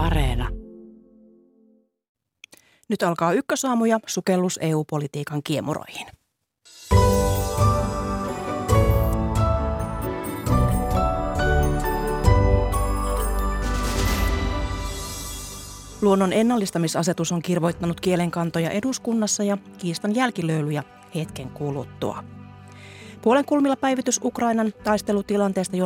Areena. Nyt alkaa ykkösaamu ja sukellus EU-politiikan kiemuroihin. Luonnon ennallistamisasetus on kirvoittanut kielenkantoja eduskunnassa ja kiistan jälkilöylyjä hetken kuluttua. Puolen kulmilla päivitys Ukrainan taistelutilanteesta,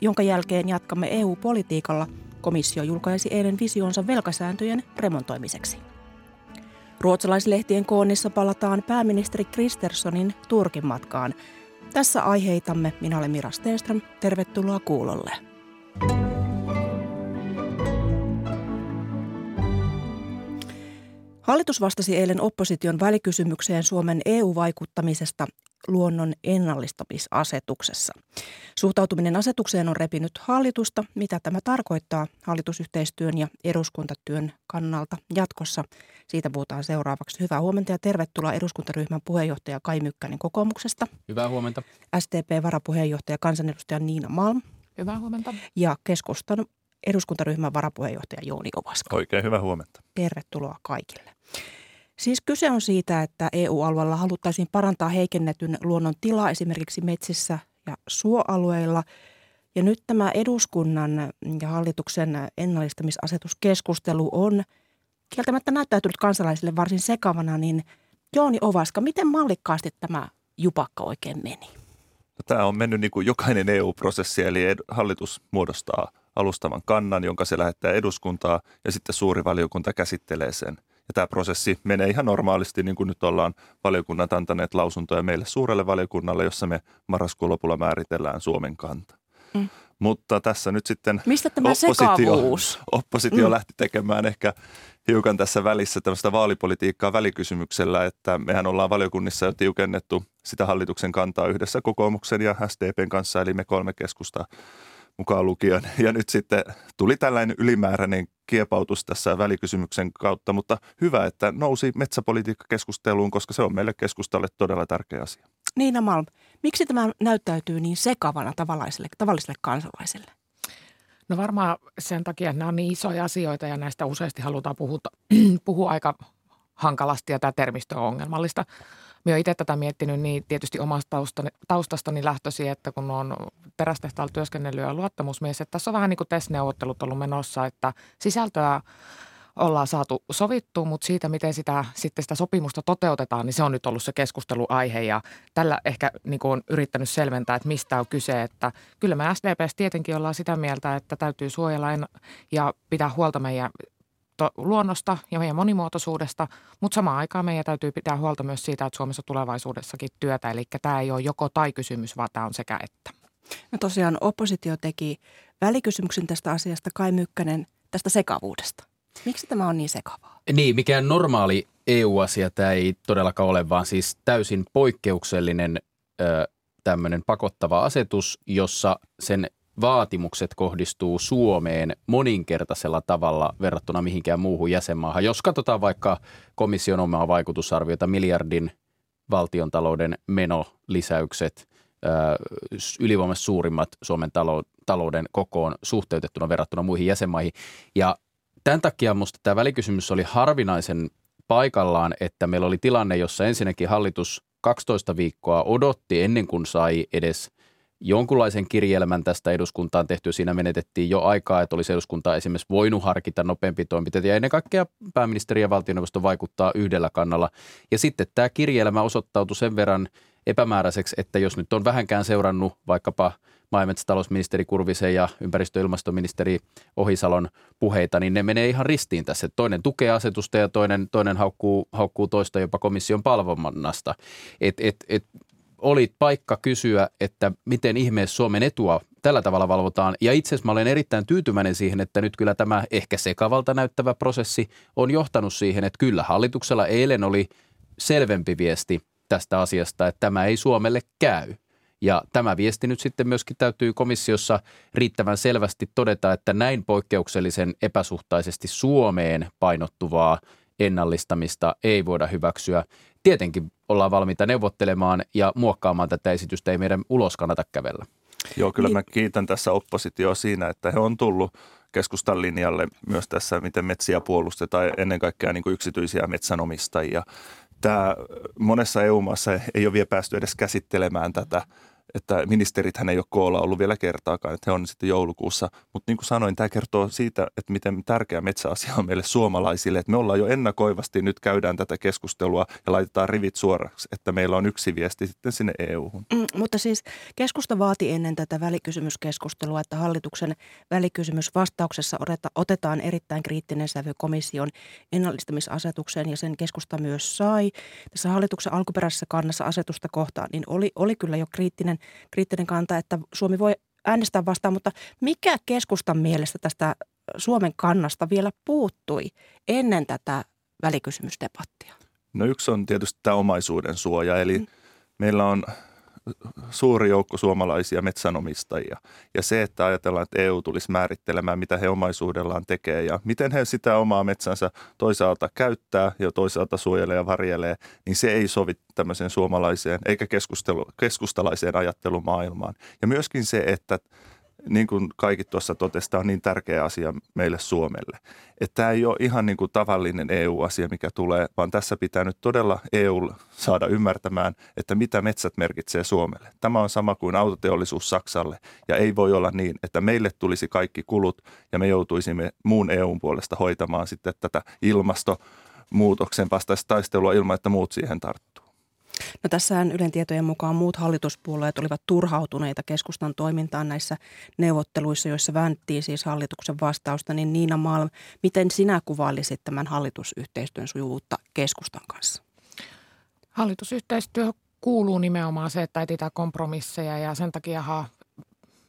jonka jälkeen jatkamme EU-politiikalla. Komissio julkaisi eilen visionsa velkasääntöjen remontoimiseksi. Ruotsalaislehtien koonnissa palataan pääministeri Kristerssonin Turkin matkaan. Tässä aiheitamme. Minä olen Mira Stenström. Tervetuloa kuulolle. Hallitus vastasi eilen opposition välikysymykseen Suomen EU-vaikuttamisesta luonnon ennallistamisasetuksessa. Suhtautuminen asetukseen on repinyt hallitusta. Mitä tämä tarkoittaa hallitusyhteistyön ja eduskuntatyön kannalta jatkossa? Siitä puhutaan seuraavaksi. Hyvää huomenta ja tervetuloa eduskuntaryhmän puheenjohtaja Kai Mykkänen kokoomuksesta. Hyvää huomenta. STP-varapuheenjohtaja kansanedustaja Niina Malm. Hyvää huomenta. Ja keskustan eduskuntaryhmän varapuheenjohtaja Jouni Ovaska. Oikein hyvää huomenta. Tervetuloa kaikille. Siis kyse on siitä, että EU-alueella haluttaisiin parantaa heikennetyn luonnon tilaa esimerkiksi metsissä ja suoalueilla. Ja nyt tämä eduskunnan ja hallituksen ennallistamisasetuskeskustelu on kieltämättä näyttäytynyt kansalaisille varsin sekavana, niin Jooni Ovaska, miten mallikkaasti tämä jupakka oikein meni? No, tämä on mennyt niin kuin jokainen EU-prosessi, eli hallitus muodostaa alustavan kannan, jonka se lähettää eduskuntaa ja sitten suuri valiokunta käsittelee sen – ja tämä prosessi menee ihan normaalisti, niin kuin nyt ollaan valiokunnat antaneet lausuntoja meille suurelle valiokunnalle, jossa me marraskuun lopulla määritellään Suomen kanta. Mm. Mutta tässä nyt sitten Mistä tämä oppositio, oppositio mm. lähti tekemään ehkä hiukan tässä välissä tämmöistä vaalipolitiikkaa välikysymyksellä, että mehän ollaan valiokunnissa jo tiukennettu sitä hallituksen kantaa yhdessä kokoomuksen ja SDPn kanssa, eli me kolme keskusta mukaan lukien. Ja nyt sitten tuli tällainen ylimääräinen kiepautus tässä välikysymyksen kautta, mutta hyvä, että nousi metsäpolitiikka-keskusteluun, koska se on meille keskustalle todella tärkeä asia. Niina Malm, miksi tämä näyttäytyy niin sekavana tavalliselle, tavalliselle kansalaiselle? No varmaan sen takia, että nämä on niin isoja asioita ja näistä useasti halutaan puhuta, puhua aika hankalasti ja tämä termistö on ongelmallista. Minä olen itse tätä miettinyt niin tietysti omasta taustastani, taustastani lähtösi, että kun on terästehtaalla työskennellyt ja luottamusmies, että tässä on vähän niin kuin TES-neuvottelut ollut menossa, että sisältöä ollaan saatu sovittu, mutta siitä, miten sitä, sitten sitä sopimusta toteutetaan, niin se on nyt ollut se keskusteluaihe ja tällä ehkä niin kuin on yrittänyt selventää, että mistä on kyse, että kyllä me SDPS tietenkin ollaan sitä mieltä, että täytyy suojella ja pitää huolta meidän luonnosta ja meidän monimuotoisuudesta, mutta samaan aikaan meidän täytyy pitää huolta myös siitä, että Suomessa tulevaisuudessakin työtä. Eli tämä ei ole joko tai kysymys, vaan tämä on sekä että. No tosiaan oppositio teki välikysymyksen tästä asiasta, Kai Mykkänen, tästä sekavuudesta. Miksi tämä on niin sekavaa? Niin, mikään normaali EU-asia tämä ei todellakaan ole, vaan siis täysin poikkeuksellinen ö, tämmöinen pakottava asetus, jossa sen vaatimukset kohdistuu Suomeen moninkertaisella tavalla verrattuna mihinkään muuhun jäsenmaahan. Jos katsotaan vaikka komission omaa vaikutusarviota, miljardin valtiontalouden menolisäykset, ylivoimaisesti suurimmat Suomen talouden kokoon suhteutettuna verrattuna muihin jäsenmaihin. Ja tämän takia minusta tämä välikysymys oli harvinaisen paikallaan, että meillä oli tilanne, jossa ensinnäkin hallitus 12 viikkoa odotti ennen kuin sai edes – jonkunlaisen kirjelmän tästä eduskuntaan tehty. Siinä menetettiin jo aikaa, että olisi eduskunta esimerkiksi voinut harkita nopeampi toimenpiteitä ja ennen kaikkea pääministeri ja valtioneuvosto vaikuttaa yhdellä kannalla. Ja sitten tämä kirjelmä osoittautui sen verran epämääräiseksi, että jos nyt on vähänkään seurannut vaikkapa maa- ja metsätalousministeri Kurvisen ja ympäristö- ja ilmastoministeri Ohisalon puheita, niin ne menee ihan ristiin tässä. Toinen tukee asetusta ja toinen, toinen haukkuu, haukkuu toista jopa komission palvomannasta. Et, et, et oli paikka kysyä, että miten ihmeessä Suomen etua tällä tavalla valvotaan. Ja itse asiassa mä olen erittäin tyytyväinen siihen, että nyt kyllä tämä ehkä sekavalta näyttävä prosessi on johtanut siihen, että kyllä hallituksella eilen oli selvempi viesti tästä asiasta, että tämä ei Suomelle käy. Ja tämä viesti nyt sitten myöskin täytyy komissiossa riittävän selvästi todeta, että näin poikkeuksellisen epäsuhtaisesti Suomeen painottuvaa ennallistamista ei voida hyväksyä tietenkin ollaan valmiita neuvottelemaan ja muokkaamaan tätä esitystä, ei meidän ulos kannata kävellä. Joo, kyllä niin. mä kiitän tässä oppositioa siinä, että he on tullut keskustan linjalle myös tässä, miten metsiä puolustetaan, ennen kaikkea niin kuin yksityisiä metsänomistajia. Tämä monessa EU-maassa ei ole vielä päästy edes käsittelemään tätä että ministerithän ei ole koolla ollut vielä kertaakaan, että he on sitten joulukuussa. Mutta niin kuin sanoin, tämä kertoo siitä, että miten tärkeä metsäasia on meille suomalaisille. Että me ollaan jo ennakoivasti nyt käydään tätä keskustelua ja laitetaan rivit suoraksi, että meillä on yksi viesti sitten sinne EU-hun. Mm, mutta siis keskusta vaati ennen tätä välikysymyskeskustelua, että hallituksen välikysymysvastauksessa otetaan erittäin kriittinen sävy komission ennallistamisasetukseen ja sen keskusta myös sai. Tässä hallituksen alkuperäisessä kannassa asetusta kohtaan, niin oli, oli kyllä jo kriittinen kriittinen kanta, että Suomi voi äänestää vastaan, mutta mikä keskustan mielestä tästä Suomen kannasta vielä puuttui ennen tätä välikysymysdebattia? No yksi on tietysti tämä omaisuuden suoja, eli mm. meillä on suuri joukko suomalaisia metsänomistajia. Ja se, että ajatellaan, että EU tulisi määrittelemään, mitä he omaisuudellaan tekee ja miten he sitä omaa metsänsä toisaalta käyttää ja toisaalta suojelee ja varjelee, niin se ei sovi tämmöiseen suomalaiseen eikä keskustalaiseen ajattelumaailmaan. Ja myöskin se, että niin kuin kaikki tuossa totesi, on niin tärkeä asia meille Suomelle. Että tämä ei ole ihan niin kuin tavallinen EU-asia, mikä tulee, vaan tässä pitää nyt todella EU saada ymmärtämään, että mitä metsät merkitsee Suomelle. Tämä on sama kuin autoteollisuus Saksalle ja ei voi olla niin, että meille tulisi kaikki kulut ja me joutuisimme muun EUn puolesta hoitamaan sitten tätä ilmastonmuutoksen vastaista taistelua ilman, että muut siihen tarttuu. No tässähän Ylen tietojen mukaan muut hallituspuolueet olivat turhautuneita keskustan toimintaan näissä neuvotteluissa, joissa väänttiin siis hallituksen vastausta. Niin Niina Malm, miten sinä kuvailisit tämän hallitusyhteistyön sujuvuutta keskustan kanssa? Hallitusyhteistyö kuuluu nimenomaan se, että etsitään kompromisseja ja sen takia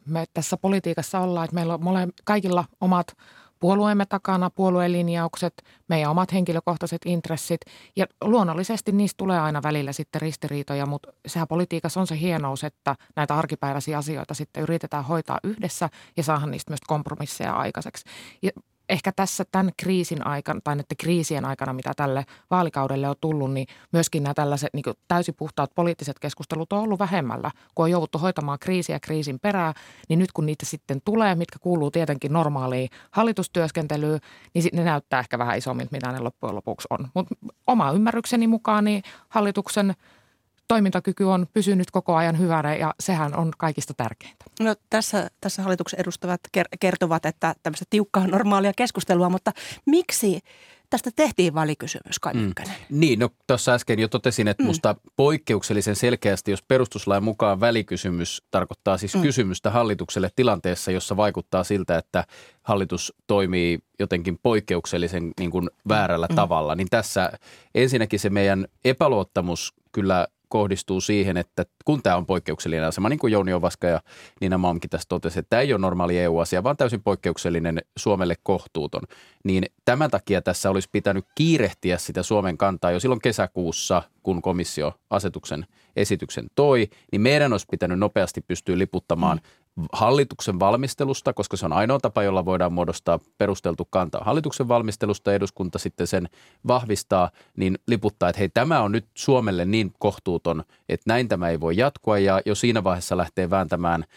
me tässä politiikassa ollaan, että meillä on mole, kaikilla omat puolueemme takana, puolueen linjaukset, meidän omat henkilökohtaiset intressit ja luonnollisesti niistä tulee aina välillä sitten ristiriitoja, mutta sehän politiikassa on se hienous, että näitä arkipäiväisiä asioita sitten yritetään hoitaa yhdessä ja saada niistä myös kompromisseja aikaiseksi. Ja ehkä tässä tämän kriisin aikana tai näiden kriisien aikana, mitä tälle vaalikaudelle on tullut, niin myöskin nämä tällaiset niin täysin puhtaat poliittiset keskustelut on ollut vähemmällä. Kun on jouduttu hoitamaan kriisiä kriisin perää, niin nyt kun niitä sitten tulee, mitkä kuuluu tietenkin normaaliin hallitustyöskentelyyn, niin ne näyttää ehkä vähän isommilta, mitä ne loppujen lopuksi on. Mutta oma ymmärrykseni mukaan niin hallituksen – toimintakyky on pysynyt koko ajan hyvänä ja sehän on kaikista tärkeintä. No tässä, tässä hallituksen edustavat kertovat, että tämmöistä tiukkaa normaalia keskustelua, mutta miksi tästä tehtiin valikysymys, Kai mm. Niin, no tuossa äsken jo totesin, että mm. musta poikkeuksellisen selkeästi, jos perustuslain mukaan välikysymys tarkoittaa siis mm. kysymystä hallitukselle tilanteessa, jossa vaikuttaa siltä, että hallitus toimii jotenkin poikkeuksellisen niin kuin väärällä mm. tavalla, niin tässä ensinnäkin se meidän epäluottamus kyllä kohdistuu siihen, että kun tämä on poikkeuksellinen asema, niin kuin Jouni Ovaska ja Niina Malmkin tässä totesi, että tämä ei ole normaali EU-asia, vaan täysin poikkeuksellinen Suomelle kohtuuton, niin tämän takia tässä olisi pitänyt kiirehtiä sitä Suomen kantaa jo silloin kesäkuussa, kun komissio asetuksen esityksen toi, niin meidän olisi pitänyt nopeasti pystyä liputtamaan mm hallituksen valmistelusta, koska se on ainoa tapa, jolla voidaan muodostaa perusteltu kanta. Hallituksen valmistelusta eduskunta sitten sen vahvistaa, niin liputtaa, että hei tämä on nyt Suomelle niin kohtuuton, että näin tämä ei voi jatkua. Ja jo siinä vaiheessa lähtee vääntämään –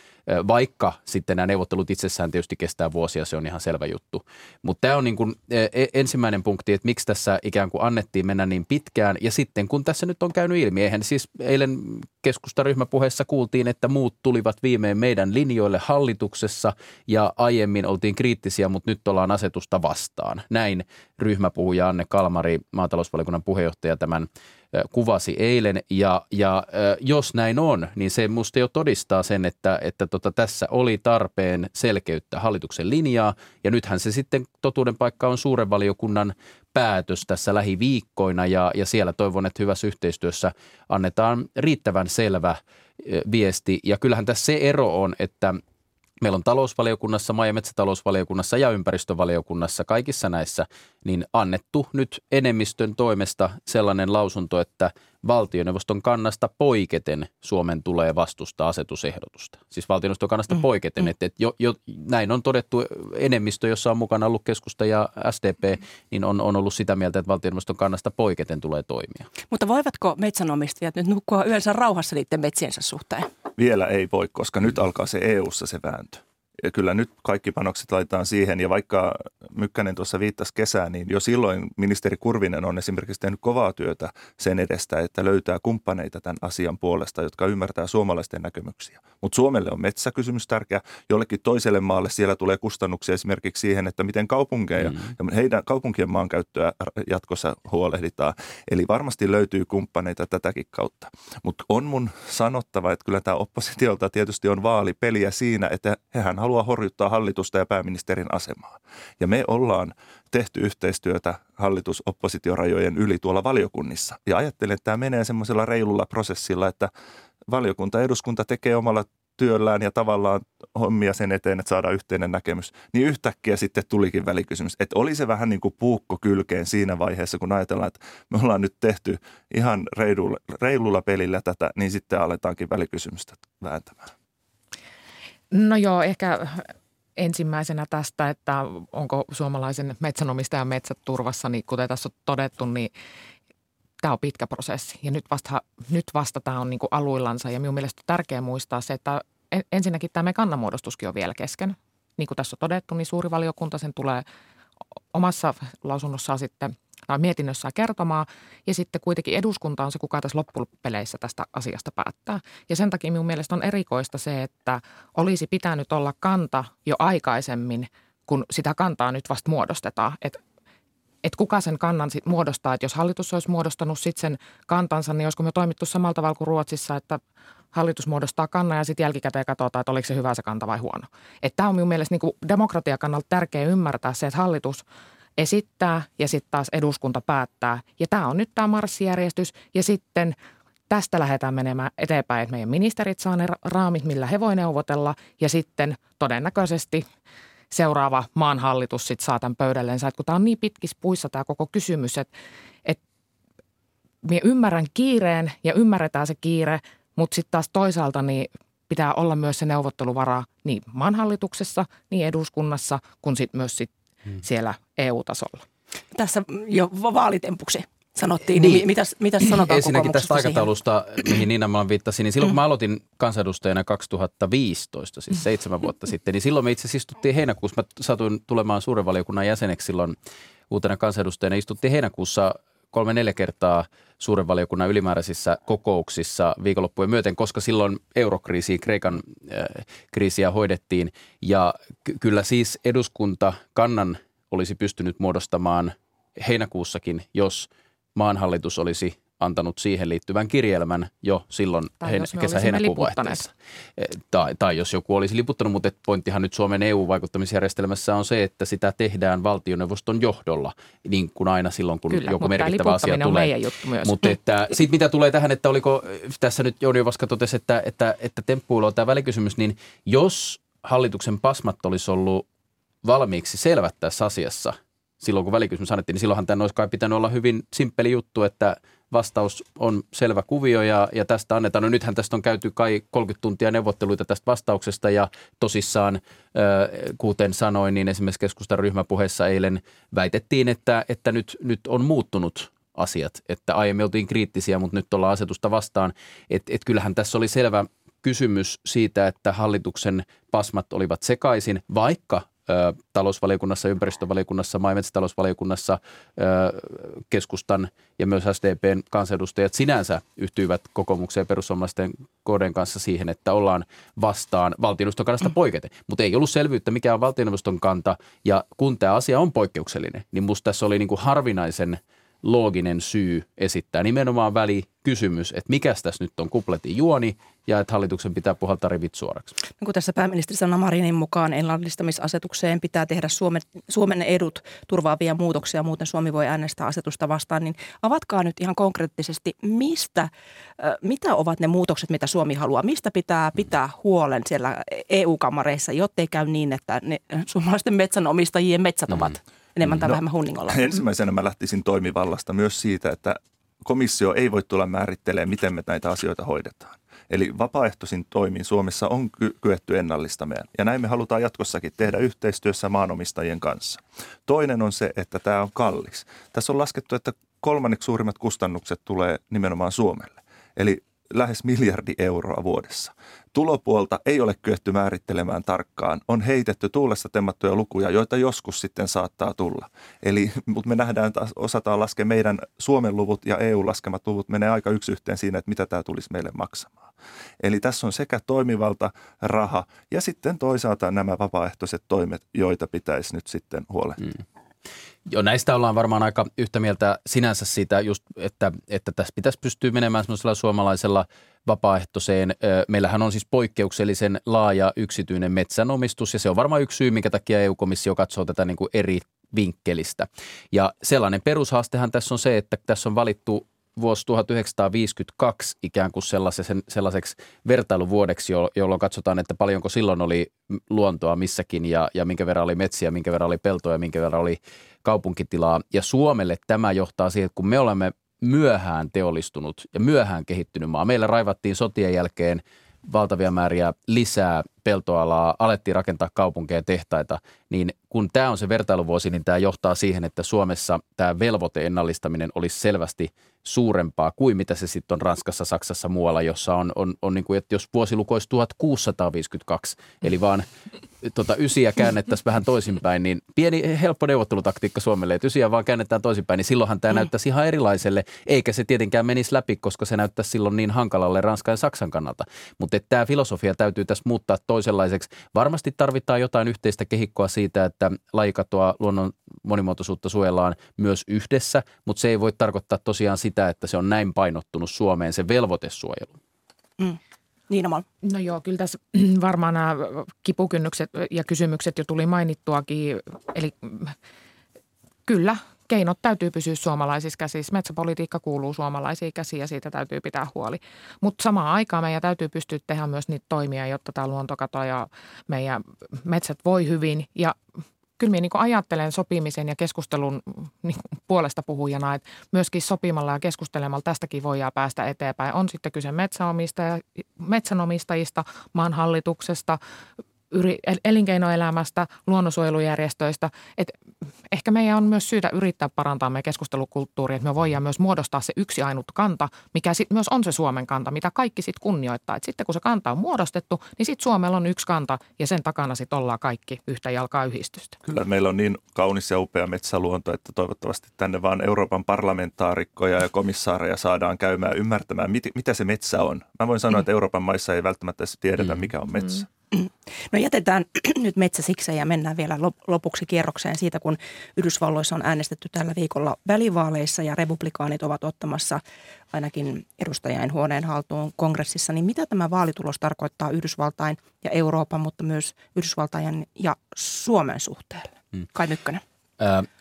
vaikka sitten nämä neuvottelut itsessään tietysti kestää vuosia, se on ihan selvä juttu. Mutta tämä on niin kuin e, ensimmäinen punkti, että miksi tässä ikään kuin annettiin mennä niin pitkään. Ja sitten kun tässä nyt on käynyt ilmi, eihän siis eilen keskustaryhmäpuheessa kuultiin, että muut tulivat viimein meidän linjoille hallituksessa ja aiemmin oltiin kriittisiä, mutta nyt ollaan asetusta vastaan. Näin ryhmäpuhuja Anne Kalmari, maatalousvaliokunnan puheenjohtaja, tämän kuvasi eilen. Ja, ja jos näin on, niin se musta jo todistaa sen, että, että tota, tässä oli tarpeen selkeyttä hallituksen linjaa. Ja nythän se sitten totuuden paikka on suuren valiokunnan päätös tässä lähiviikkoina ja, ja siellä toivon, että hyvässä yhteistyössä annetaan riittävän selvä viesti. Ja kyllähän tässä se ero on, että Meillä on talousvaliokunnassa, maa- ja metsätalousvaliokunnassa ja ympäristövaliokunnassa kaikissa näissä niin annettu nyt enemmistön toimesta sellainen lausunto, että valtioneuvoston kannasta poiketen Suomen tulee vastustaa asetusehdotusta. Siis valtioneuvoston kannasta mm. poiketen, mm. että, että jo, jo, näin on todettu enemmistö, jossa on mukana ollut keskusta ja SDP, niin on, on ollut sitä mieltä, että valtioneuvoston kannasta poiketen tulee toimia. Mutta voivatko metsänomistajat nyt nukkua yönsä rauhassa niiden metsiensä suhteen? Vielä ei voi, koska nyt alkaa se EU-ssa se vääntö. Ja kyllä nyt kaikki panokset laitetaan siihen ja vaikka Mykkänen tuossa viittasi kesään, niin jo silloin ministeri Kurvinen on esimerkiksi tehnyt kovaa työtä sen edestä, että löytää kumppaneita tämän asian puolesta, jotka ymmärtää suomalaisten näkemyksiä. Mutta Suomelle on metsäkysymys tärkeä. Jollekin toiselle maalle siellä tulee kustannuksia esimerkiksi siihen, että miten kaupunkeja mm. ja heidän kaupunkien maankäyttöä jatkossa huolehditaan. Eli varmasti löytyy kumppaneita tätäkin kautta. Mutta on mun sanottava, että kyllä tämä oppositiolta tietysti on vaalipeliä siinä, että hehän haluaa horjuttaa hallitusta ja pääministerin asemaa. Ja me ollaan tehty yhteistyötä hallitus-oppositiorajojen yli tuolla valiokunnissa. Ja ajattelen, että tämä menee semmoisella reilulla prosessilla, että valiokunta, eduskunta tekee omalla työllään ja tavallaan hommia sen eteen, että saadaan yhteinen näkemys, niin yhtäkkiä sitten tulikin välikysymys. Että oli se vähän niin kuin puukko kylkeen siinä vaiheessa, kun ajatellaan, että me ollaan nyt tehty ihan reilulla, reilulla pelillä tätä, niin sitten aletaankin välikysymystä vääntämään. No joo, ehkä ensimmäisenä tästä, että onko suomalaisen metsänomistajan metsät turvassa, niin kuten tässä on todettu, niin tämä on pitkä prosessi ja nyt vasta, nyt vasta tämä on niin kuin aluillansa ja minun mielestä on tärkeää muistaa se, että ensinnäkin tämä meidän kannanmuodostuskin on vielä kesken. Niin kuin tässä on todettu, niin suuri valiokunta sen tulee omassa lausunnossaan sitten tai mietinnössään kertomaan. Ja sitten kuitenkin eduskunta on se, kuka tässä loppupeleissä tästä asiasta päättää. Ja sen takia minun mielestä on erikoista se, että olisi pitänyt olla kanta jo aikaisemmin, kun sitä kantaa nyt vasta muodostetaan. Että että kuka sen kannan sit muodostaa. Että jos hallitus olisi muodostanut sit sen kantansa, niin olisiko me toimittu samalla tavalla kuin Ruotsissa, että hallitus muodostaa kannan ja sitten jälkikäteen katsotaan, että oliko se hyvä se kanta vai huono. Tämä on minun mielestä niin demokratian kannalta tärkeää ymmärtää se, että hallitus esittää ja sitten taas eduskunta päättää. Ja tämä on nyt tämä marssijärjestys ja sitten tästä lähdetään menemään eteenpäin, että meidän ministerit saa ne raamit, millä he voi neuvotella ja sitten todennäköisesti – seuraava maan hallitus sitten saa tämän pöydälleensä. Että kun tämä on niin pitkissä puissa tämä koko kysymys, että, että minä ymmärrän kiireen ja ymmärretään se kiire, mutta sitten taas toisaalta niin pitää olla myös se neuvotteluvara niin maan hallituksessa, niin eduskunnassa kuin sitten myös sit hmm. siellä EU-tasolla. Tässä jo vaalitempuksi sanottiin, niin, niin mitäs, mitäs sanotaan Ensinnäkin tästä aikataulusta, siihen? mihin Niina mä viittasin, niin silloin kun mä aloitin kansanedustajana 2015, siis seitsemän vuotta sitten, niin silloin me itse asiassa istuttiin heinäkuussa, mä satuin tulemaan suuren valiokunnan jäseneksi silloin uutena kansanedustajana, istuttiin heinäkuussa kolme-neljä kertaa suuren valiokunnan ylimääräisissä kokouksissa viikonloppujen myöten, koska silloin eurokriisiä, Kreikan äh, kriisiä hoidettiin. Ja ky- kyllä siis eduskunta kannan olisi pystynyt muodostamaan heinäkuussakin, jos – maanhallitus olisi antanut siihen liittyvän kirjelmän jo silloin tai hein- kesä-heinäkuun vaihteessa. E, tai, tai jos joku olisi liputtanut, mutta pointtihan nyt Suomen EU-vaikuttamisjärjestelmässä on se, että sitä tehdään valtioneuvoston johdolla, niin kuin aina silloin, kun Kyllä, joku merkittävä asia tulee. Mutta että, sit mitä tulee tähän, että oliko tässä nyt Jouni Vaska totesi, että, että, että temppuilu on tämä välikysymys, niin jos hallituksen pasmat olisi ollut valmiiksi selvät tässä asiassa – silloin, kun välikysymys annettiin, niin silloinhan tämän olisi kai pitänyt olla hyvin simppeli juttu, että vastaus on selvä kuvio ja, ja tästä annetaan. No nythän tästä on käyty kai 30 tuntia neuvotteluita tästä vastauksesta ja tosissaan, kuten sanoin, niin esimerkiksi keskustan ryhmäpuheessa eilen väitettiin, että, että nyt, nyt on muuttunut asiat, että aiemmin oltiin kriittisiä, mutta nyt ollaan asetusta vastaan. Että et kyllähän tässä oli selvä kysymys siitä, että hallituksen pasmat olivat sekaisin, vaikka talousvaliokunnassa, ympäristövaliokunnassa, maa- ja metsätalousvaliokunnassa keskustan ja myös SDPn kansanedustajat sinänsä yhtyivät kokoomukseen perussuomalaisten kohden kanssa siihen, että ollaan vastaan valtioneuvoston kannasta poiketen. Mutta ei ollut selvyyttä, mikä on valtioneuvoston kanta. Ja kun tämä asia on poikkeuksellinen, niin musta tässä oli niin kuin harvinaisen – looginen syy esittää nimenomaan välikysymys, että mikä tässä nyt on kupletin juoni ja että hallituksen pitää puhaltaa rivit suoraksi. No kun tässä pääministeri Sanna Marinin mukaan ennallistamisasetukseen pitää tehdä Suomen, Suomen edut turvaavia muutoksia, muuten Suomi voi äänestää asetusta vastaan, niin avatkaa nyt ihan konkreettisesti, mistä, mitä ovat ne muutokset, mitä Suomi haluaa, mistä pitää pitää huolen siellä EU-kamareissa, jottei käy niin, että ne suomalaisten metsänomistajien metsät ovat mm-hmm enemmän tai no, vähemmän hunningolla. Ensimmäisenä mä lähtisin toimivallasta myös siitä, että komissio ei voi tulla määrittelemään, miten me näitä asioita hoidetaan. Eli vapaaehtoisin toimin Suomessa on ky- kyetty ennallistamaan. Ja näin me halutaan jatkossakin tehdä yhteistyössä maanomistajien kanssa. Toinen on se, että tämä on kallis. Tässä on laskettu, että kolmanneksi suurimmat kustannukset tulee nimenomaan Suomelle. Eli lähes miljardi euroa vuodessa. Tulopuolta ei ole kyetty määrittelemään tarkkaan. On heitetty tuulesta temmattuja lukuja, joita joskus sitten saattaa tulla. Eli, mutta me nähdään, taas, osataan laskea meidän Suomen luvut ja EU-laskemat luvut menee aika yksi yhteen siinä, että mitä tämä tulisi meille maksamaan. Eli tässä on sekä toimivalta, raha ja sitten toisaalta nämä vapaaehtoiset toimet, joita pitäisi nyt sitten huolehtia. Mm. Joo, näistä ollaan varmaan aika yhtä mieltä sinänsä siitä just, että, että tässä pitäisi pystyä menemään semmoisella suomalaisella vapaaehtoiseen. Meillähän on siis poikkeuksellisen laaja yksityinen metsänomistus ja se on varmaan yksi syy, minkä takia EU-komissio katsoo tätä niin kuin eri vinkkelistä. Ja sellainen perushaastehan tässä on se, että tässä on valittu vuosi 1952 ikään kuin sellaisen, sellaiseksi vertailuvuodeksi, jolloin katsotaan, että paljonko silloin oli luontoa missäkin ja, ja minkä verran oli metsiä, minkä verran oli peltoja, minkä verran oli kaupunkitilaa. Ja Suomelle tämä johtaa siihen, että kun me olemme myöhään teollistunut ja myöhään kehittynyt maa. Meillä raivattiin sotien jälkeen valtavia määriä lisää peltoalaa, alettiin rakentaa kaupunkeja ja tehtaita, niin kun tämä on se vertailuvuosi, niin tämä johtaa siihen, että Suomessa tämä velvoite ennallistaminen olisi selvästi suurempaa kuin mitä se sitten on Ranskassa, Saksassa, muualla, jossa on, on, on niin kuin, että jos vuosiluku olisi 1652, eli vaan tota, ysiä käännettäisiin vähän toisinpäin, niin pieni helppo neuvottelutaktiikka Suomelle, että ysiä vaan käännetään toisinpäin, niin silloinhan tämä mm. näyttäisi ihan erilaiselle, eikä se tietenkään menisi läpi, koska se näyttäisi silloin niin hankalalle Ranskan ja Saksan kannalta. Mutta tämä filosofia täytyy tässä muuttaa toisenlaiseksi. Varmasti tarvitaan jotain yhteistä kehikkoa siitä, että lajikatoa, luonnon monimuotoisuutta suojellaan myös yhdessä, mutta se ei voi tarkoittaa tosiaan sitä, että se on näin painottunut Suomeen se velvoitesuojelu. Mm. Niin No joo, kyllä tässä varmaan nämä kipukynnykset ja kysymykset jo tuli mainittuakin. Eli kyllä, keinot täytyy pysyä suomalaisissa käsissä. Metsäpolitiikka kuuluu suomalaisiin käsiin ja siitä täytyy pitää huoli. Mutta samaan aikaan meidän täytyy pystyä tehdä myös niitä toimia, jotta tämä luontokato ja meidän metsät voi hyvin. Ja kyllä minä niin ajattelen sopimisen ja keskustelun niin puolesta puhujana, että myöskin sopimalla ja keskustelemalla tästäkin voidaan päästä eteenpäin. On sitten kyse metsänomistajista, maanhallituksesta, yri, elinkeinoelämästä, luonnonsuojelujärjestöistä. Et ehkä meidän on myös syytä yrittää parantaa meidän keskustelukulttuuria, että me voidaan myös muodostaa se yksi ainut kanta, mikä sitten myös on se Suomen kanta, mitä kaikki sitten kunnioittaa. Et sitten kun se kanta on muodostettu, niin sitten Suomella on yksi kanta ja sen takana sitten ollaan kaikki yhtä jalkaa yhdistystä. Kyllä meillä on niin kaunis ja upea metsäluonto, että toivottavasti tänne vaan Euroopan parlamentaarikkoja ja komissaareja saadaan käymään ymmärtämään, mit, mitä se metsä on. Mä voin sanoa, mm. että Euroopan maissa ei välttämättä tiedetä, mm. mikä on metsä. Mm. No jätetään nyt metsä sikseen ja mennään vielä lopuksi kierrokseen siitä, kun Yhdysvalloissa on äänestetty tällä viikolla välivaaleissa ja republikaanit ovat ottamassa ainakin edustajien huoneen haltuun kongressissa. Niin mitä tämä vaalitulos tarkoittaa Yhdysvaltain ja Euroopan, mutta myös Yhdysvaltain ja Suomen suhteelle? Hmm. Kai Mykkönen.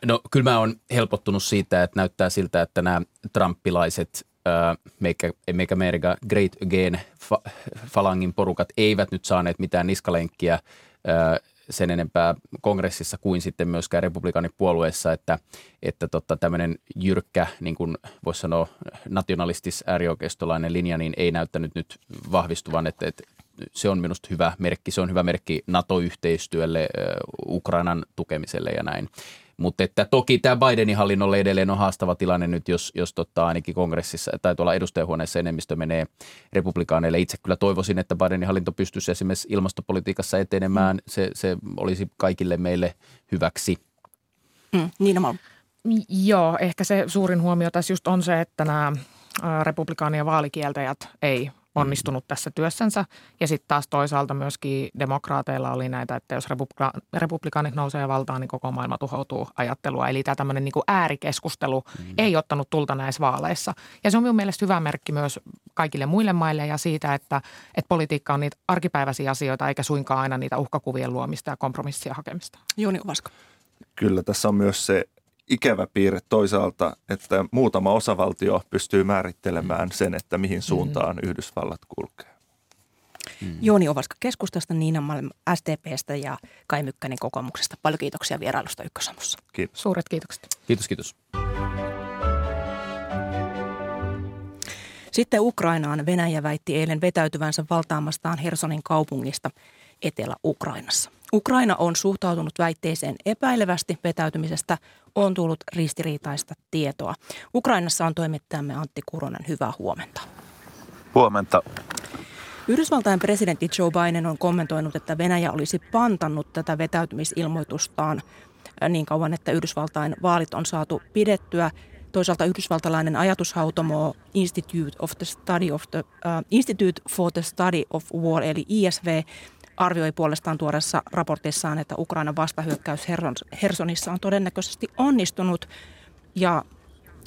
No kyllä mä oon helpottunut siitä, että näyttää siltä, että nämä trumpilaiset uh, Make America Great Again fa, falangin porukat eivät nyt saaneet mitään niskalenkkiä uh, sen enempää kongressissa kuin sitten myöskään republikaanipuolueessa, että, että tota, tämmöinen jyrkkä, niin kuin voisi sanoa nationalistis äärioikeistolainen linja, niin ei näyttänyt nyt vahvistuvan, että, että se on minusta hyvä merkki. Se on hyvä merkki NATO-yhteistyölle, Ukrainan tukemiselle ja näin. Mutta että toki tämä Bidenin hallinnolle edelleen on haastava tilanne nyt, jos, jos tota, ainakin kongressissa tai tuolla edustajahuoneessa enemmistö menee republikaaneille. Itse kyllä toivoisin, että Bidenin hallinto pystyisi esimerkiksi ilmastopolitiikassa etenemään. Mm. Se, se olisi kaikille meille hyväksi. Mm, niin on. Joo, ehkä se suurin huomio tässä just on se, että nämä republikaanien vaalikieltäjät ei onnistunut tässä työssänsä. Ja sitten taas toisaalta myöskin demokraateilla oli näitä, että jos republika- republikaanit nousee valtaan, niin koko maailma tuhoutuu ajattelua. Eli tämä tämmöinen niin äärikeskustelu mm. ei ottanut tulta näissä vaaleissa. Ja se on minun mielestä hyvä merkki myös kaikille muille maille ja siitä, että, että politiikka on niitä arkipäiväisiä asioita eikä suinkaan aina niitä uhkakuvien luomista ja kompromissia hakemista. Juuni Uvasko. Kyllä, tässä on myös se ikävä piirre toisaalta, että muutama osavaltio pystyy määrittelemään mm. sen, että mihin suuntaan mm. Yhdysvallat kulkee. Mm. Jooni Ovaska keskustasta, Niina Malm STPstä ja Kai Mykkänen kokoomuksesta. Paljon kiitoksia vierailusta Ykkösamussa. Kiitos. Suuret kiitokset. Kiitos, kiitos. Sitten Ukrainaan Venäjä väitti eilen vetäytyvänsä valtaamastaan Hersonin kaupungista Etelä-Ukrainassa. Ukraina on suhtautunut väitteeseen epäilevästi vetäytymisestä, on tullut ristiriitaista tietoa. Ukrainassa on toimittajamme Antti Kuronen. Hyvää huomenta. Huomenta. Yhdysvaltain presidentti Joe Biden on kommentoinut, että Venäjä olisi pantannut tätä vetäytymisilmoitustaan niin kauan, että Yhdysvaltain vaalit on saatu pidettyä. Toisaalta yhdysvaltalainen ajatushautomo Institute, of the Study of the, uh, Institute for the Study of War eli ISV arvioi puolestaan tuoreessa raportissaan, että Ukrainan vastahyökkäys Hersonissa on todennäköisesti onnistunut ja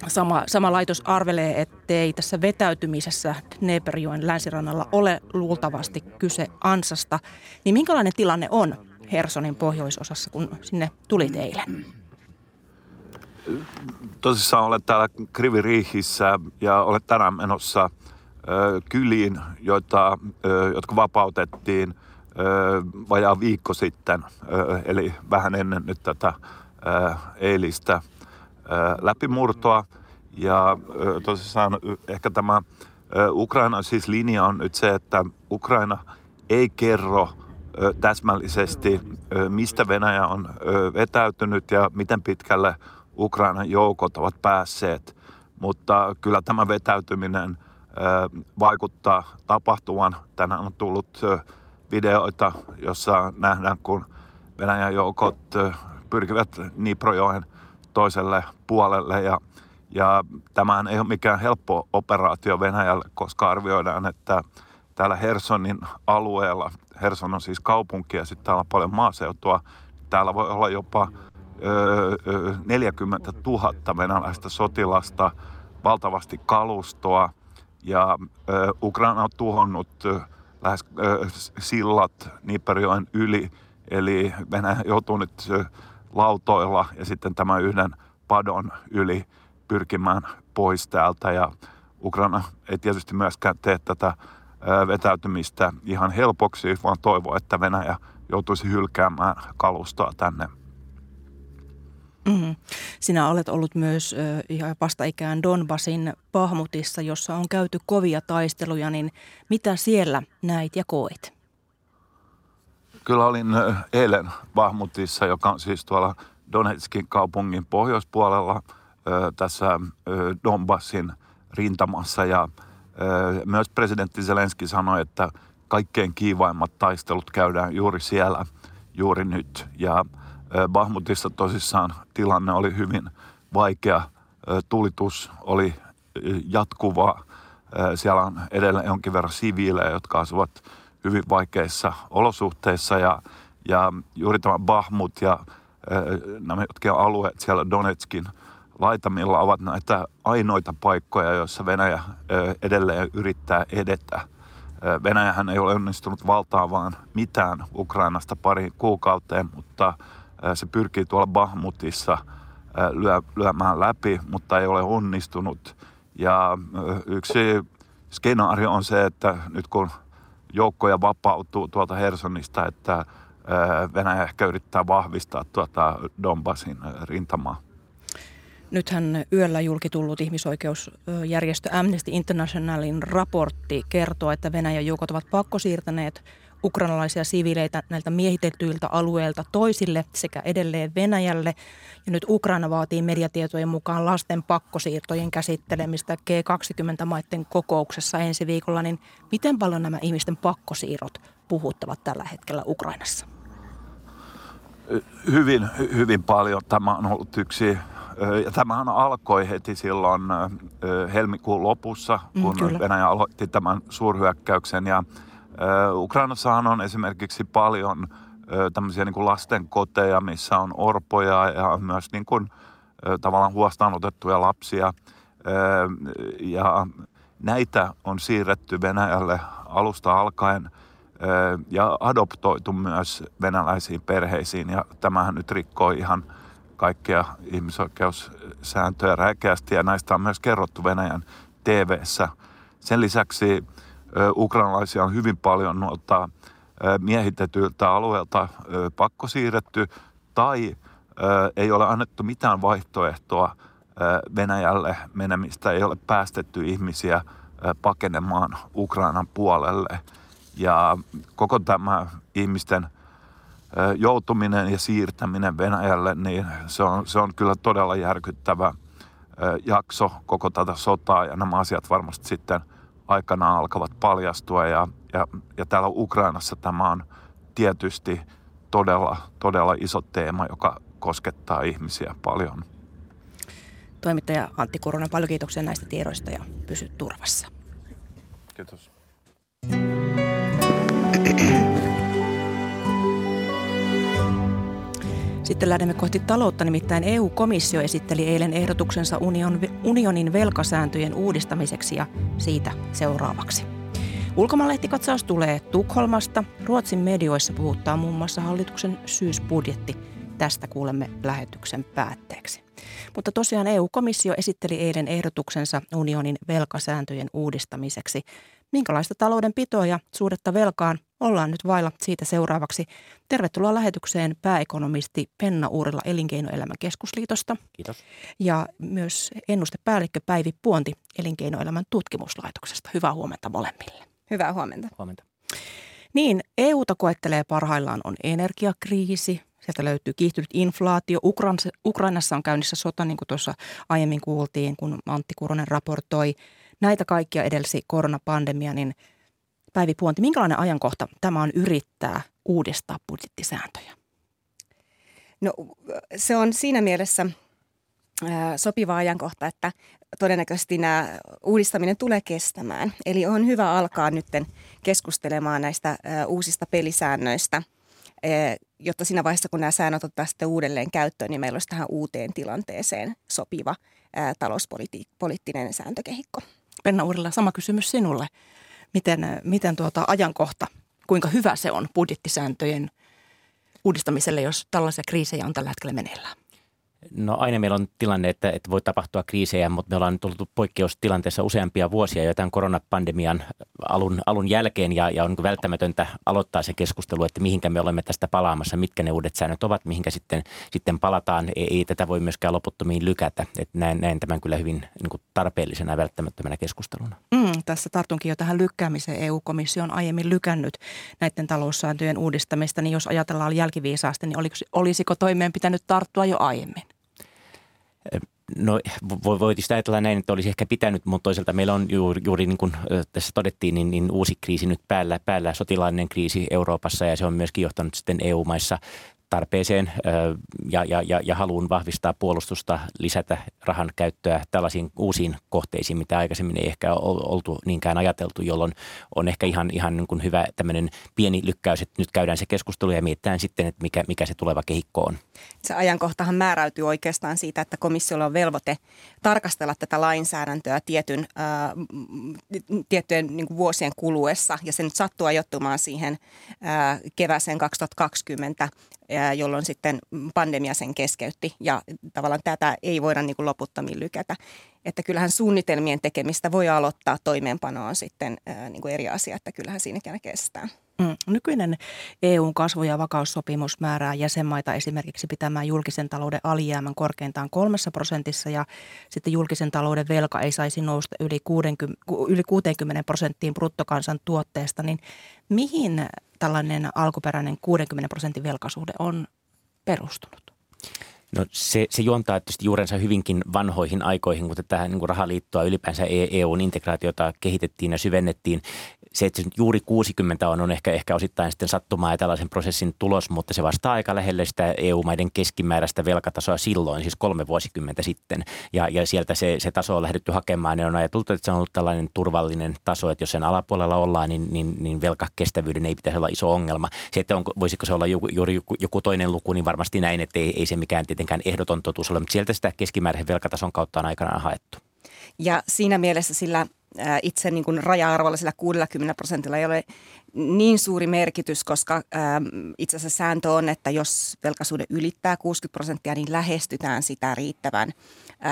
Sama, sama laitos arvelee, ettei tässä vetäytymisessä Dneperjoen länsirannalla ole luultavasti kyse ansasta. Niin minkälainen tilanne on Hersonin pohjoisosassa, kun sinne tuli teille? Tosissaan olet täällä Kriviriihissä ja olet tänään menossa kyliin, joita, jotka vapautettiin vajaa viikko sitten, eli vähän ennen nyt tätä eilistä – läpimurtoa. Ja tosissaan ehkä tämä Ukrainan siis linja on nyt se, että Ukraina ei kerro täsmällisesti, mistä Venäjä on vetäytynyt ja miten pitkälle Ukrainan joukot ovat päässeet. Mutta kyllä tämä vetäytyminen vaikuttaa tapahtuvan. Tänään on tullut videoita, jossa nähdään, kun Venäjän joukot pyrkivät Niprojoen toiselle puolelle. Ja, ja tämähän ei ole mikään helppo operaatio Venäjälle, koska arvioidaan, että täällä Hersonin alueella, Herson on siis kaupunki ja sitten täällä on paljon maaseutua, täällä voi olla jopa ö, ö, 40 000 venäläistä sotilasta, valtavasti kalustoa. Ja Ukraina on tuhonnut lähes ö, sillat Niperjoen yli, eli Venäjä joutuu nyt lautoilla ja sitten tämän yhden padon yli pyrkimään pois täältä. Ja Ukraina ei tietysti myöskään tee tätä vetäytymistä ihan helpoksi, vaan toivoo, että Venäjä joutuisi hylkäämään kalustoa tänne. Mm-hmm. Sinä olet ollut myös ihan vastaikään Donbasin Pahmutissa, jossa on käyty kovia taisteluja, niin mitä siellä näit ja koit? Kyllä olin eilen Bahmutissa, joka on siis tuolla Donetskin kaupungin pohjoispuolella tässä Donbassin rintamassa ja myös presidentti Zelenski sanoi, että kaikkein kiivaimmat taistelut käydään juuri siellä, juuri nyt. Ja Bahmutissa tosissaan tilanne oli hyvin vaikea. Tulitus oli jatkuvaa. Siellä on edelleen jonkin verran siviilejä, jotka asuvat hyvin vaikeissa olosuhteissa ja, ja juuri tämä Bahmut ja nämä jotkin alueet siellä Donetskin laitamilla ovat näitä ainoita paikkoja, joissa Venäjä edelleen yrittää edetä. Venäjähän ei ole onnistunut valtaamaan mitään Ukrainasta pari kuukauteen, mutta se pyrkii tuolla Bahmutissa lyö, lyömään läpi, mutta ei ole onnistunut. Ja yksi skenaario on se, että nyt kun joukkoja vapautuu tuolta Hersonista, että Venäjä ehkä yrittää vahvistaa tuota Donbassin rintamaa. Nythän yöllä julkitullut ihmisoikeusjärjestö Amnesty Internationalin raportti kertoo, että Venäjän joukot ovat pakkosiirtäneet ukrainalaisia siviileitä näiltä miehitetyiltä alueilta toisille sekä edelleen Venäjälle. Ja nyt Ukraina vaatii mediatietojen mukaan lasten pakkosiirtojen käsittelemistä G20-maiden kokouksessa ensi viikolla. Niin miten paljon nämä ihmisten pakkosiirrot puhuttavat tällä hetkellä Ukrainassa? Hyvin, hyvin paljon. Tämä on ollut yksi ja tämähän alkoi heti silloin helmikuun lopussa, mm, kun mm, Venäjä aloitti tämän suurhyökkäyksen. Ja Ukrainassahan on esimerkiksi paljon tämmöisiä niin kuin lastenkoteja, missä on orpoja ja myös niin kuin, tavallaan huostaanotettuja lapsia. Ja näitä on siirretty Venäjälle alusta alkaen ja adoptoitu myös venäläisiin perheisiin. Ja tämähän nyt rikkoo ihan kaikkia ihmisoikeussääntöjä räikeästi ja näistä on myös kerrottu Venäjän tv Sen lisäksi ukrainalaisia on hyvin paljon noilta miehitetyltä alueelta pakko siirretty tai ei ole annettu mitään vaihtoehtoa Venäjälle menemistä, ei ole päästetty ihmisiä pakenemaan Ukrainan puolelle. Ja koko tämä ihmisten joutuminen ja siirtäminen Venäjälle, niin se on, se on kyllä todella järkyttävä jakso koko tätä sotaa ja nämä asiat varmasti sitten – aikana alkavat paljastua. Ja, ja, ja täällä Ukrainassa tämä on tietysti todella, todella iso teema, joka koskettaa ihmisiä paljon. Toimittaja Antti Kuronen, paljon kiitoksia näistä tiedoista ja pysy turvassa. Kiitos. Sitten lähdemme kohti taloutta, nimittäin EU-komissio esitteli eilen ehdotuksensa union, unionin velkasääntöjen uudistamiseksi ja siitä seuraavaksi. Ulkomaanlehtikatsaus tulee Tukholmasta. Ruotsin medioissa puhuttaa muun muassa hallituksen syysbudjetti. Tästä kuulemme lähetyksen päätteeksi. Mutta tosiaan EU-komissio esitteli eilen ehdotuksensa unionin velkasääntöjen uudistamiseksi. Minkälaista taloudenpitoa ja suhdetta velkaan ollaan nyt vailla siitä seuraavaksi. Tervetuloa lähetykseen pääekonomisti Penna Uurilla Elinkeinoelämän keskusliitosta. Kiitos. Ja myös ennustepäällikkö Päivi Puonti Elinkeinoelämän tutkimuslaitoksesta. Hyvää huomenta molemmille. Hyvää huomenta. Huomenta. Niin, EUta koettelee parhaillaan on energiakriisi, Sieltä löytyy kiihtynyt inflaatio. Ukrainassa on käynnissä sota, niin kuin tuossa aiemmin kuultiin, kun Antti Kuronen raportoi. Näitä kaikkia edelsi koronapandemia, niin Päivi Puonti, minkälainen ajankohta tämä on yrittää uudistaa budjettisääntöjä? No se on siinä mielessä sopiva ajankohta, että todennäköisesti nämä uudistaminen tulee kestämään. Eli on hyvä alkaa nyt keskustelemaan näistä uusista pelisäännöistä, jotta siinä vaiheessa, kun nämä säännöt otetaan sitten uudelleen käyttöön, niin meillä olisi tähän uuteen tilanteeseen sopiva talouspoliittinen sääntökehikko. Penna Uurilla, sama kysymys sinulle. Miten, miten tuota ajankohta, kuinka hyvä se on budjettisääntöjen uudistamiselle, jos tällaisia kriisejä on tällä hetkellä meneillään? No aina meillä on tilanne, että, että voi tapahtua kriisejä, mutta me ollaan tullut poikkeustilanteessa useampia vuosia jo tämän koronapandemian alun, alun jälkeen ja, ja on niin välttämätöntä aloittaa se keskustelu, että mihinkä me olemme tästä palaamassa, mitkä ne uudet säännöt ovat, mihinkä sitten, sitten palataan. Ei, ei tätä voi myöskään loputtomiin lykätä. Että näen, näen tämän kyllä hyvin niin kuin tarpeellisena ja välttämättömänä keskusteluna. Mm, tässä tartunkin jo tähän lykkäämiseen. EU-komissio on aiemmin lykännyt näiden taloussääntöjen uudistamista, niin jos ajatellaan jälkiviisaasti, niin olisiko toimeen pitänyt tarttua jo aiemmin? No voi sitä ajatella näin, että olisi ehkä pitänyt, mutta toisaalta meillä on juuri, juuri niin kuin tässä todettiin, niin, niin uusi kriisi nyt päällä, päällä, sotilainen kriisi Euroopassa ja se on myöskin johtanut sitten EU-maissa tarpeeseen ja, ja, ja, ja haluun vahvistaa puolustusta, lisätä rahan käyttöä tällaisiin uusiin kohteisiin, mitä aikaisemmin ei ehkä oltu niinkään ajateltu, jolloin on ehkä ihan, ihan niin kuin hyvä tämmöinen pieni lykkäys, että nyt käydään se keskustelu ja mietitään sitten, että mikä, mikä se tuleva kehikko on. Se ajankohtahan määräytyy oikeastaan siitä, että komissiolla on velvoite tarkastella tätä lainsäädäntöä tietyn, äh, tiettyjen niin kuin vuosien kuluessa ja se nyt sattuu ajoittumaan siihen äh, kevääseen 2020 jolloin sitten pandemia sen keskeytti ja tavallaan tätä ei voida niin kuin loputtomiin lykätä. Että kyllähän suunnitelmien tekemistä voi aloittaa toimeenpanoon sitten niin kuin eri asia, että kyllähän siinäkin kestää. Mm. Nykyinen EUn kasvu- ja vakaussopimus määrää jäsenmaita esimerkiksi pitämään julkisen talouden alijäämän korkeintaan kolmessa prosentissa ja sitten julkisen talouden velka ei saisi nousta yli 60, yli 60 prosenttiin bruttokansantuotteesta, niin mihin tällainen alkuperäinen 60 prosentin velkasuhde on perustunut? No se, se juontaa tietysti juurensa hyvinkin vanhoihin aikoihin, kun tähän niin rahaliittoa ylipäänsä EUn e integraatiota kehitettiin ja syvennettiin se, että se juuri 60 on, on ehkä, ehkä osittain sitten sattumaa ja tällaisen prosessin tulos, mutta se vastaa aika lähelle sitä EU-maiden keskimääräistä velkatasoa silloin, siis kolme vuosikymmentä sitten. Ja, ja sieltä se, se taso on lähdetty hakemaan ja on ajateltu, että se on ollut tällainen turvallinen taso, että jos sen alapuolella ollaan, niin, niin, niin velkakestävyyden ei pitäisi olla iso ongelma. Se, että onko, voisiko se olla joku, juuri joku, joku toinen luku, niin varmasti näin, että ei, ei se mikään tietenkään ehdoton totuus ole, mutta sieltä sitä keskimääräisen velkatason kautta on aikanaan haettu. Ja siinä mielessä sillä itse niin kuin raja-arvolla sillä 60 prosentilla ei ole niin suuri merkitys, koska itse asiassa sääntö on, että jos velkaisuuden ylittää 60 prosenttia, niin lähestytään sitä riittävän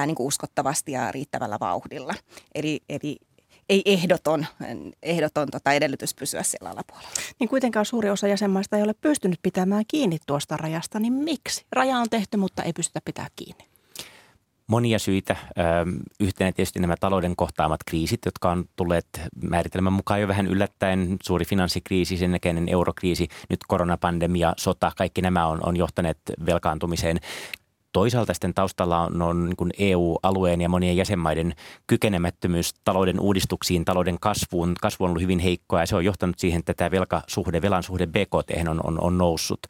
niin kuin uskottavasti ja riittävällä vauhdilla. Eli, eli ei ehdoton, ehdoton tota edellytys pysyä siellä alapuolella. Niin kuitenkaan suuri osa jäsenmaista ei ole pystynyt pitämään kiinni tuosta rajasta, niin miksi? Raja on tehty, mutta ei pystytä pitää kiinni monia syitä. Yhtenä tietysti nämä talouden kohtaamat kriisit, jotka on tulleet määritelmän mukaan jo vähän yllättäen. Suuri finanssikriisi, sen näkeinen eurokriisi, nyt koronapandemia, sota, kaikki nämä on, on johtaneet velkaantumiseen Toisaalta sitten taustalla on, on niin EU-alueen ja monien jäsenmaiden kykenemättömyys talouden uudistuksiin, talouden kasvuun. Kasvu on ollut hyvin heikkoa ja se on johtanut siihen, että tämä velkasuhde, velan suhde BKT on, on, on noussut.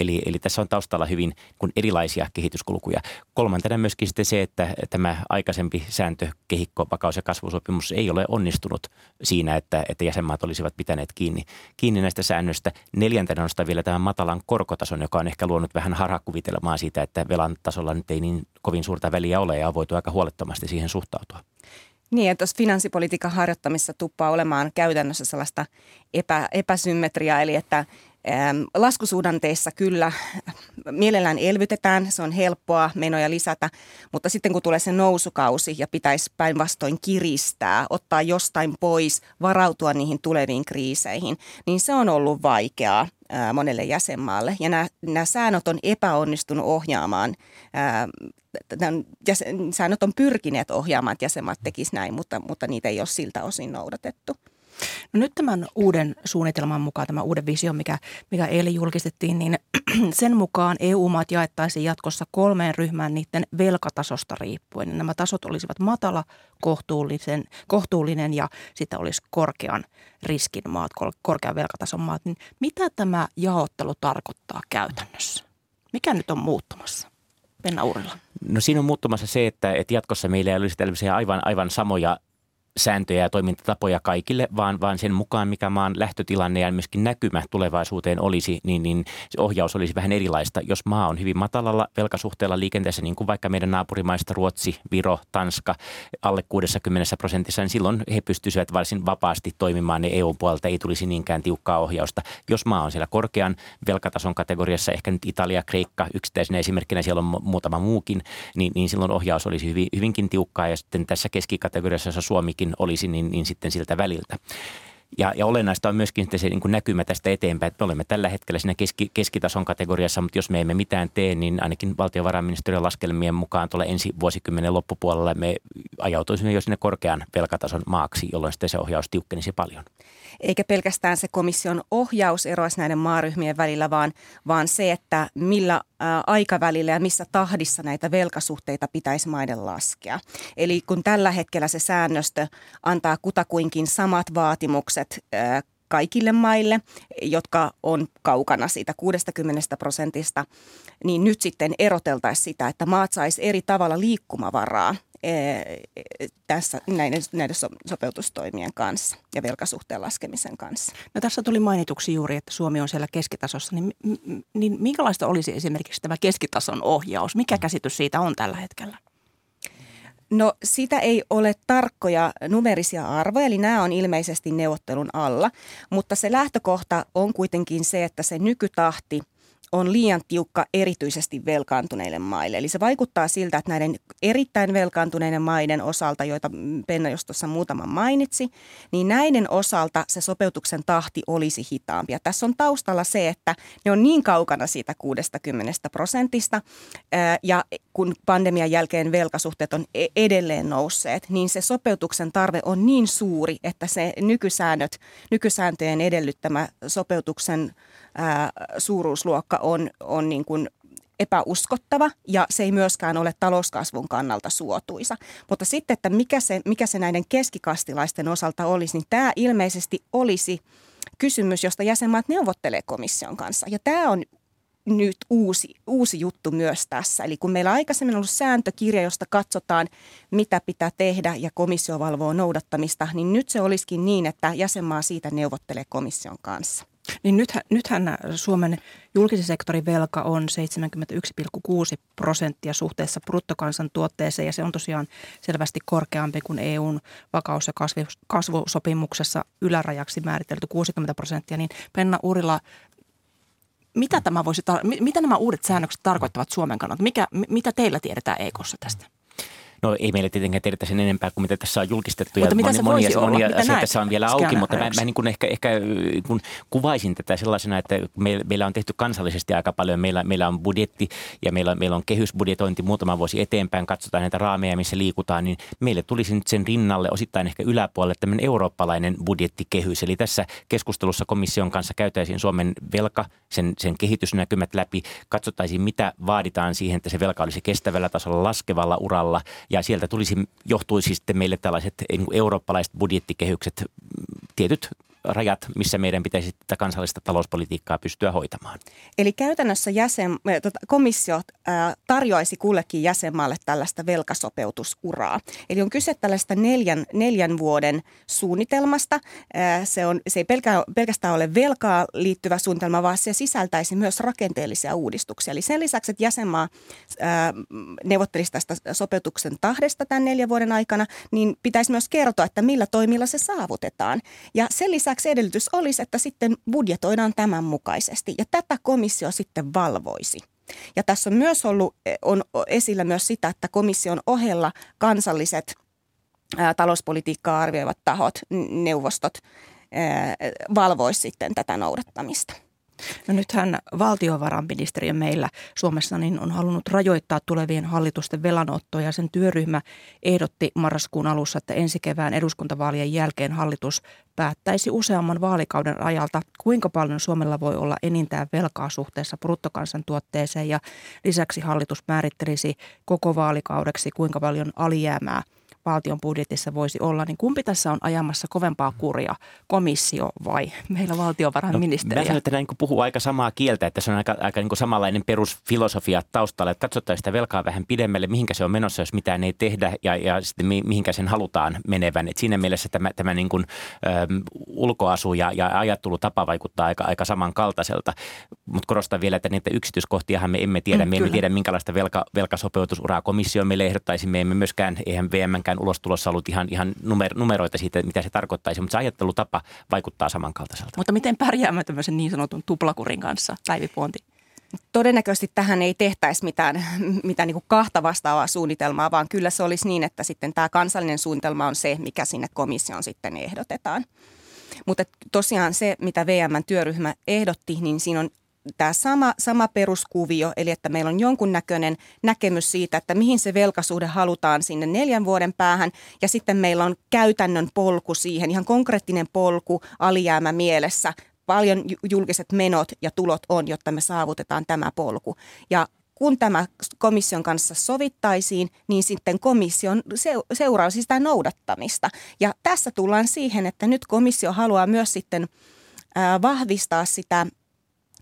Eli, eli tässä on taustalla hyvin niin erilaisia kehityskulkuja. Kolmantena myöskin sitten se, että tämä aikaisempi sääntökehikko, vakaus- ja kasvusopimus ei ole onnistunut siinä, että, että jäsenmaat olisivat pitäneet kiinni, kiinni näistä säännöistä. Neljäntenä on vielä tämän matalan korkotason, joka on ehkä luonut vähän harhakuvitelmaa siitä, että velan tasolla nyt ei niin kovin suurta väliä ole ja on voitu aika huolettomasti siihen suhtautua. Niin, että tuossa finanssipolitiikan harjoittamissa tuppaa olemaan käytännössä sellaista epä, epäsymmetriaa, eli että Laskusuhdanteissa kyllä mielellään elvytetään, se on helppoa menoja lisätä, mutta sitten kun tulee se nousukausi ja pitäisi päinvastoin kiristää, ottaa jostain pois, varautua niihin tuleviin kriiseihin, niin se on ollut vaikeaa monelle jäsenmaalle. Ja nämä, nämä säännöt on epäonnistunut ohjaamaan, jäsen, säännöt on pyrkineet ohjaamaan, että jäsenmaat tekisivät näin, mutta, mutta niitä ei ole siltä osin noudatettu. No nyt tämän uuden suunnitelman mukaan, tämän uuden vision, mikä, mikä eilen julkistettiin, niin sen mukaan EU-maat jaettaisiin jatkossa kolmeen ryhmään niiden velkatasosta riippuen. Nämä tasot olisivat matala, kohtuullisen, kohtuullinen ja sitten olisi korkean riskin maat, korkean velkatason maat. Niin mitä tämä jaottelu tarkoittaa käytännössä? Mikä nyt on muuttumassa? Penna. No siinä on muuttumassa se, että, että jatkossa meillä ei olisi tällaisia aivan, aivan samoja sääntöjä ja toimintatapoja kaikille, vaan, vaan sen mukaan, mikä maan lähtötilanne ja myöskin näkymä tulevaisuuteen olisi, niin, niin se ohjaus olisi vähän erilaista. Jos maa on hyvin matalalla velkasuhteella liikenteessä, niin kuin vaikka meidän naapurimaista Ruotsi, Viro, Tanska, alle 60 prosentissa, niin silloin he pystyisivät varsin vapaasti toimimaan ne EU-puolelta, ei tulisi niinkään tiukkaa ohjausta. Jos maa on siellä korkean velkatason kategoriassa, ehkä nyt Italia, Kreikka yksittäisenä esimerkkinä, siellä on muutama muukin, niin, niin silloin ohjaus olisi hyvin, hyvinkin tiukkaa ja sitten tässä keskikategoriassa, jossa Suomikin kuitenkin olisi, niin, niin sitten siltä väliltä. Ja, ja olennaista on myöskin se niin kuin näkymä tästä eteenpäin, että me olemme tällä hetkellä siinä keski, keskitason kategoriassa, mutta jos me emme mitään tee, niin ainakin valtiovarainministeriön laskelmien mukaan tuolla ensi vuosikymmenen loppupuolella me ajautuisimme jo sinne korkean velkatason maaksi, jolloin sitten se ohjaus tiukkenisi paljon eikä pelkästään se komission ohjaus eroaisi näiden maaryhmien välillä, vaan, vaan se, että millä aikavälillä ja missä tahdissa näitä velkasuhteita pitäisi maiden laskea. Eli kun tällä hetkellä se säännöstö antaa kutakuinkin samat vaatimukset kaikille maille, jotka on kaukana siitä 60 prosentista, niin nyt sitten eroteltaisiin sitä, että maat saisi eri tavalla liikkumavaraa tässä näiden, näiden sopeutustoimien kanssa ja velkasuhteen laskemisen kanssa. No tässä tuli mainituksi juuri, että Suomi on siellä keskitasossa, niin, niin minkälaista olisi esimerkiksi tämä keskitason ohjaus? Mikä käsitys siitä on tällä hetkellä? No sitä ei ole tarkkoja numerisia arvoja, eli nämä on ilmeisesti neuvottelun alla, mutta se lähtökohta on kuitenkin se, että se nykytahti – on liian tiukka erityisesti velkaantuneille maille. Eli se vaikuttaa siltä, että näiden erittäin velkaantuneiden maiden osalta, joita Penna just tuossa muutama mainitsi, niin näiden osalta se sopeutuksen tahti olisi hitaampi. Ja tässä on taustalla se, että ne on niin kaukana siitä 60 prosentista ja kun pandemian jälkeen velkasuhteet on e-, edelleen nousseet, niin se sopeutuksen tarve on niin suuri, että se nykysäännöt, nykysääntöjen edellyttämä sopeutuksen ää, suuruusluokka on, on niin kuin epäuskottava ja se ei myöskään ole talouskasvun kannalta suotuisa. Mutta sitten, että mikä se, mikä se näiden keskikastilaisten osalta olisi, niin tämä ilmeisesti olisi kysymys, josta jäsenmaat neuvottelee komission kanssa. Ja tämä on nyt uusi, uusi juttu myös tässä. Eli kun meillä aikaisemmin on ollut sääntökirja, josta katsotaan, mitä pitää tehdä ja komissio valvoo noudattamista, niin nyt se olisikin niin, että jäsenmaa siitä neuvottelee komission kanssa. Niin nythän, nythän Suomen julkisen sektorin velka on 71,6 prosenttia suhteessa bruttokansantuotteeseen ja se on tosiaan selvästi korkeampi kuin EUn vakaus- ja kasvusopimuksessa ylärajaksi määritelty 60 prosenttia. Niin Penna Urila, mitä, tämä voisi mitä nämä uudet säännökset tarkoittavat Suomen kannalta? Mikä, mitä teillä tiedetään EKssa tästä? No ei meille tietenkään tiedetä sen enempää kuin mitä tässä on julkistettu. Mutta ja mitä moni, se monia, olla? monia Mitä asioita näet tässä on vielä auki, mutta mä, mä niin kuin ehkä, ehkä kun kuvaisin tätä sellaisena, että me, meillä on tehty kansallisesti aika paljon. Meillä, meillä on budjetti ja meillä, meillä on kehysbudjetointi muutama vuosi eteenpäin. Katsotaan näitä raameja, missä liikutaan, niin meille tulisi nyt sen rinnalle osittain ehkä yläpuolelle tämmöinen eurooppalainen budjettikehys. Eli tässä keskustelussa komission kanssa käytäisiin Suomen velka, sen, sen kehitysnäkymät läpi, katsottaisiin mitä vaaditaan siihen, että se velka olisi kestävällä tasolla, laskevalla uralla ja sieltä tulisi, johtuisi sitten meille tällaiset niin eurooppalaiset budjettikehykset, tietyt rajat, missä meidän pitäisi tätä kansallista talouspolitiikkaa pystyä hoitamaan. Eli käytännössä jäsen, tota, komissio ää, tarjoaisi kullekin jäsenmaalle tällaista velkasopeutusuraa. Eli on kyse tällaista neljän, neljän vuoden suunnitelmasta. Ää, se, on, se ei pelkä, pelkästään ole velkaa liittyvä suunnitelma, vaan se sisältäisi myös rakenteellisia uudistuksia. Eli sen lisäksi, että jäsenmaa ää, neuvottelisi tästä sopeutuksen tahdesta tämän neljän vuoden aikana, niin pitäisi myös kertoa, että millä toimilla se saavutetaan. Ja sen lisäksi edellytys olisi, että sitten budjetoidaan tämän mukaisesti ja tätä komissio sitten valvoisi. Ja tässä on myös ollut on esillä myös sitä, että komission ohella kansalliset ää, talouspolitiikkaa arvioivat tahot, neuvostot, valvoisi sitten tätä noudattamista. No nythän valtiovarainministeriö meillä Suomessa niin on halunnut rajoittaa tulevien hallitusten velanottoja ja sen työryhmä ehdotti marraskuun alussa, että ensi kevään eduskuntavaalien jälkeen hallitus päättäisi useamman vaalikauden ajalta, kuinka paljon Suomella voi olla enintään velkaa suhteessa bruttokansantuotteeseen. Ja lisäksi hallitus määrittelisi koko vaalikaudeksi, kuinka paljon alijäämää – valtion budjetissa voisi olla, niin kumpi tässä on ajamassa kovempaa kuria, komissio vai meillä valtiovarainministeriö? No, mä sanon, että näin puhuu aika samaa kieltä, että se on aika, aika niin kuin samanlainen perusfilosofia taustalla, että katsotaan sitä velkaa vähän pidemmälle, mihinkä se on menossa, jos mitään ei tehdä ja, ja sitten mihinkä sen halutaan menevän. Et siinä mielessä tämä, tämä niin kuin, äm, ulkoasu ja, ja ajattelutapa vaikuttaa aika, aika samankaltaiselta, mutta korostan vielä, että niitä yksityiskohtiahan me emme tiedä. Mm, me emme tiedä, minkälaista velka, velkasopeutusuraa komissio meille ehdottaisi. Me emme myöskään, eihän VMnkään mikään ulostulossa ollut ihan, ihan numer, numeroita siitä, mitä se tarkoittaisi, mutta se ajattelutapa vaikuttaa samankaltaiselta. Mutta miten pärjäämme tämmöisen niin sanotun tuplakurin kanssa, Päivi Puonti? Todennäköisesti tähän ei tehtäisi mitään, mitään niin kuin kahta vastaavaa suunnitelmaa, vaan kyllä se olisi niin, että sitten tämä kansallinen suunnitelma on se, mikä sinne komission sitten ehdotetaan. Mutta tosiaan se, mitä VM-työryhmä ehdotti, niin siinä on tämä sama, sama peruskuvio, eli että meillä on jonkunnäköinen näkemys siitä, että mihin se velkasuhde halutaan sinne neljän vuoden päähän, ja sitten meillä on käytännön polku siihen, ihan konkreettinen polku alijäämä mielessä, paljon julkiset menot ja tulot on, jotta me saavutetaan tämä polku. Ja kun tämä komission kanssa sovittaisiin, niin sitten komission seuraisi sitä noudattamista. Ja tässä tullaan siihen, että nyt komissio haluaa myös sitten vahvistaa sitä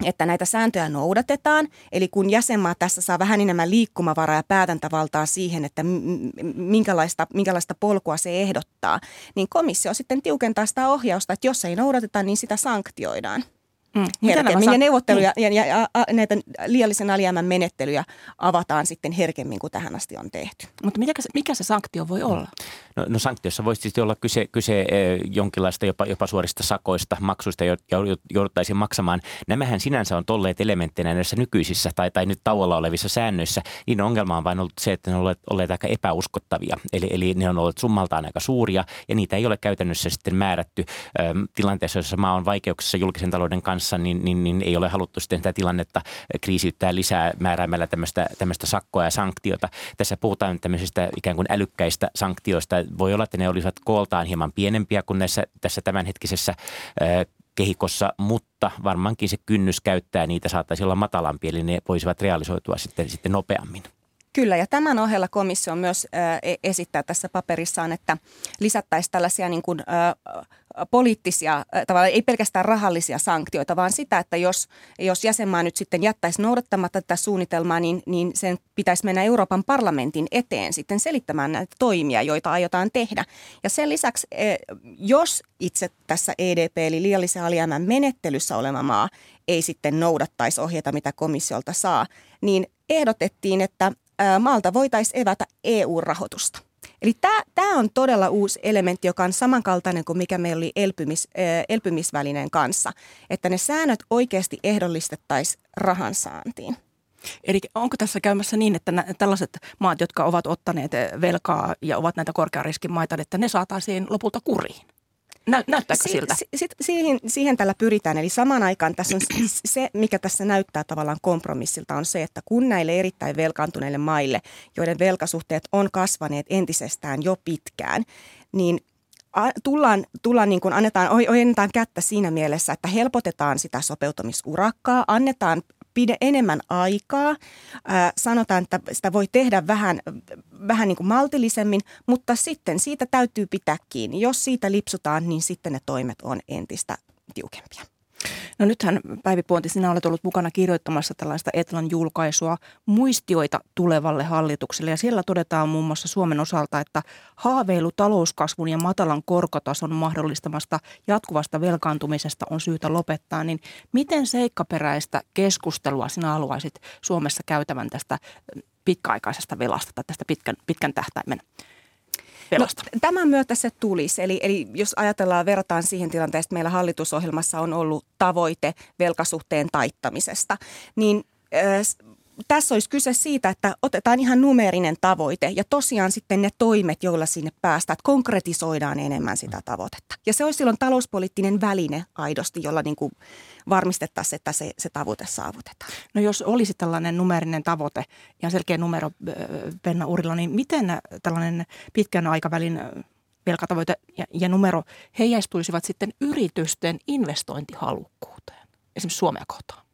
että näitä sääntöjä noudatetaan. Eli kun jäsenmaa tässä saa vähän enemmän liikkumavaraa ja päätäntävaltaa siihen, että minkälaista, minkälaista polkua se ehdottaa, niin komissio sitten tiukentaa sitä ohjausta, että jos ei noudateta, niin sitä sanktioidaan. Mm. herkemmin. Ja neuvotteluja niin. ja, ja, ja näitä liiallisen alijäämän menettelyjä avataan sitten herkemmin kuin tähän asti on tehty. Mutta mikä se, mikä se sanktio voi olla? No, no sanktiossa voisi siis olla kyse, kyse eh, jonkinlaista jopa, jopa suorista sakoista, maksuista, joita jouduttaisiin maksamaan. Nämähän sinänsä on tolleet elementteinä näissä nykyisissä tai, tai nyt tauolla olevissa säännöissä. Niin ongelma on vain ollut se, että ne on olleet, aika epäuskottavia. Eli, eli ne on olleet summaltaan aika suuria ja niitä ei ole käytännössä sitten määrätty ähm, tilanteessa, jossa maa on vaikeuksissa julkisen talouden kanssa kanssa, niin, niin, niin ei ole haluttu sitten tätä tilannetta kriisiyttää lisää määräämällä tämmöistä, tämmöistä sakkoa ja sanktiota. Tässä puhutaan tämmöisistä ikään kuin älykkäistä sanktioista. Voi olla, että ne olisivat kooltaan hieman pienempiä kuin näissä, tässä tämänhetkisessä kehikossa, mutta varmaankin se kynnys käyttää niitä saattaisi olla matalampi, eli ne voisivat realisoitua sitten, sitten nopeammin. Kyllä, ja tämän ohella komissio myös äh, esittää tässä paperissaan, että lisättäisiin tällaisia niin kuin, poliittisia, tavallaan ei pelkästään rahallisia sanktioita, vaan sitä, että jos, jos jäsenmaa nyt sitten jättäisi noudattamatta tätä suunnitelmaa, niin, niin sen pitäisi mennä Euroopan parlamentin eteen sitten selittämään näitä toimia, joita aiotaan tehdä. Ja sen lisäksi, jos itse tässä EDP eli liiallisen alijäämän menettelyssä oleva maa ei sitten noudattaisi ohjeita, mitä komissiolta saa, niin ehdotettiin, että maalta voitaisiin evätä EU-rahoitusta. Eli tämä on todella uusi elementti, joka on samankaltainen kuin mikä meillä oli elpymis, elpymisvälineen kanssa. Että ne säännöt oikeasti ehdollistettaisiin rahan saantiin. Eli onko tässä käymässä niin, että tällaiset maat, jotka ovat ottaneet velkaa ja ovat näitä korkeariskin maita, että ne saataisiin lopulta kuriin? Nä, näyttääkö si- siltä? Si- si- siihen, siihen tällä pyritään. Eli samaan aikaan tässä on se, mikä tässä näyttää tavallaan kompromissilta, on se, että kun näille erittäin velkaantuneille maille, joiden velkasuhteet on kasvaneet entisestään jo pitkään, niin tullaan, tullaan niin kuin annetaan, ojennetaan kättä siinä mielessä, että helpotetaan sitä sopeutumisurakkaa, annetaan pide enemmän aikaa. Ää, sanotaan, että sitä voi tehdä vähän, vähän niin kuin maltillisemmin, mutta sitten siitä täytyy pitää kiinni. Jos siitä lipsutaan, niin sitten ne toimet on entistä tiukempia. No nythän Päivi Puonti, sinä olet ollut mukana kirjoittamassa tällaista Etlan julkaisua muistioita tulevalle hallitukselle. Ja siellä todetaan muun muassa Suomen osalta, että haaveilu talouskasvun ja matalan korkotason mahdollistamasta jatkuvasta velkaantumisesta on syytä lopettaa. Niin miten seikkaperäistä keskustelua sinä haluaisit Suomessa käytävän tästä pitkäaikaisesta velasta tai tästä pitkän, pitkän tähtäimen velasta? No, tämän myötä se tulisi. Eli, eli jos ajatellaan, verrataan siihen tilanteeseen, että meillä hallitusohjelmassa on ollut tavoite velkasuhteen taittamisesta, niin tässä olisi kyse siitä, että otetaan ihan numerinen tavoite ja tosiaan sitten ne toimet, joilla sinne päästään, että konkretisoidaan enemmän sitä tavoitetta. Ja se olisi silloin talouspoliittinen väline aidosti, jolla niin kuin varmistettaisiin, että se, se tavoite saavutetaan. No jos olisi tällainen numerinen tavoite ja selkeä numero Penna Urilla, niin miten tällainen pitkän aikavälin velkatavoite ja, ja numero heijastuisivat sitten yritysten investointihalukkuuteen, esimerkiksi Suomea kohtaan?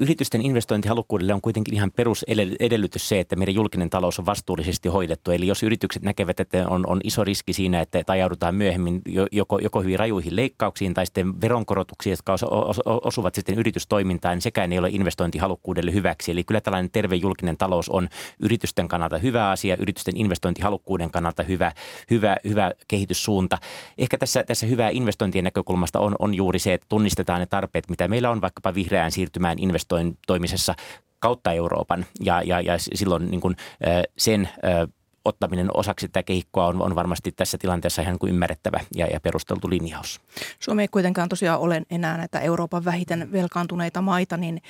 Yritysten investointihalukkuudelle on kuitenkin ihan perusedellytys se, että meidän julkinen talous on vastuullisesti hoidettu. Eli jos yritykset näkevät, että on, on iso riski siinä, että ajaudutaan myöhemmin joko, joko hyvin rajuihin leikkauksiin tai sitten veronkorotuksiin, jotka os, os, osuvat sitten yritystoimintaan, niin sekään ei ole investointihalukkuudelle hyväksi. Eli kyllä tällainen terve julkinen talous on yritysten kannalta hyvä asia, yritysten investointihalukkuuden kannalta hyvä, hyvä, hyvä kehityssuunta. Ehkä tässä, tässä hyvää investointien näkökulmasta on, on juuri se, että tunnistetaan ne tarpeet, mitä meillä on vaikkapa vihreään siirtymään kehittymään investointoimisessa kautta Euroopan ja, ja, ja silloin niin kuin, sen ottaminen osaksi tätä kehikkoa on, on varmasti tässä tilanteessa ihan kuin ymmärrettävä ja, ja perusteltu linjaus. Suomi ei kuitenkaan tosiaan ole enää näitä Euroopan vähiten velkaantuneita maita, niin,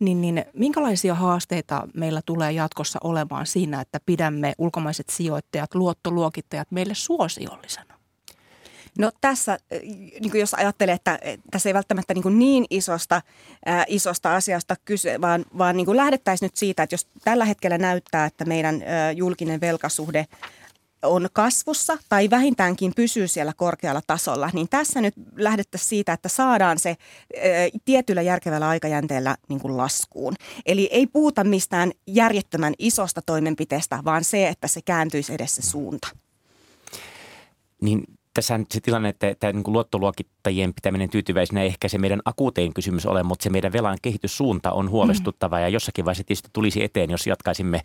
niin, niin minkälaisia haasteita meillä tulee jatkossa olemaan siinä, että pidämme ulkomaiset sijoittajat, luottoluokittajat meille suosiollisena? No tässä, niin kuin jos ajattelee, että tässä ei välttämättä niin, niin isosta, ää, isosta asiasta kyse, vaan, vaan niin lähdettäisiin nyt siitä, että jos tällä hetkellä näyttää, että meidän ää, julkinen velkasuhde on kasvussa tai vähintäänkin pysyy siellä korkealla tasolla, niin tässä nyt lähdettäisiin siitä, että saadaan se ää, tietyllä järkevällä aikajänteellä niin kuin laskuun. Eli ei puhuta mistään järjettömän isosta toimenpiteestä, vaan se, että se kääntyisi edessä suunta. Niin tässä on se tilanne, että, että niin luottoluokittajien pitäminen tyytyväisenä ei ehkä se meidän akuutein kysymys ole, mutta se meidän velan kehityssuunta on huolestuttava mm. ja jossakin vaiheessa tietysti tulisi eteen, jos jatkaisimme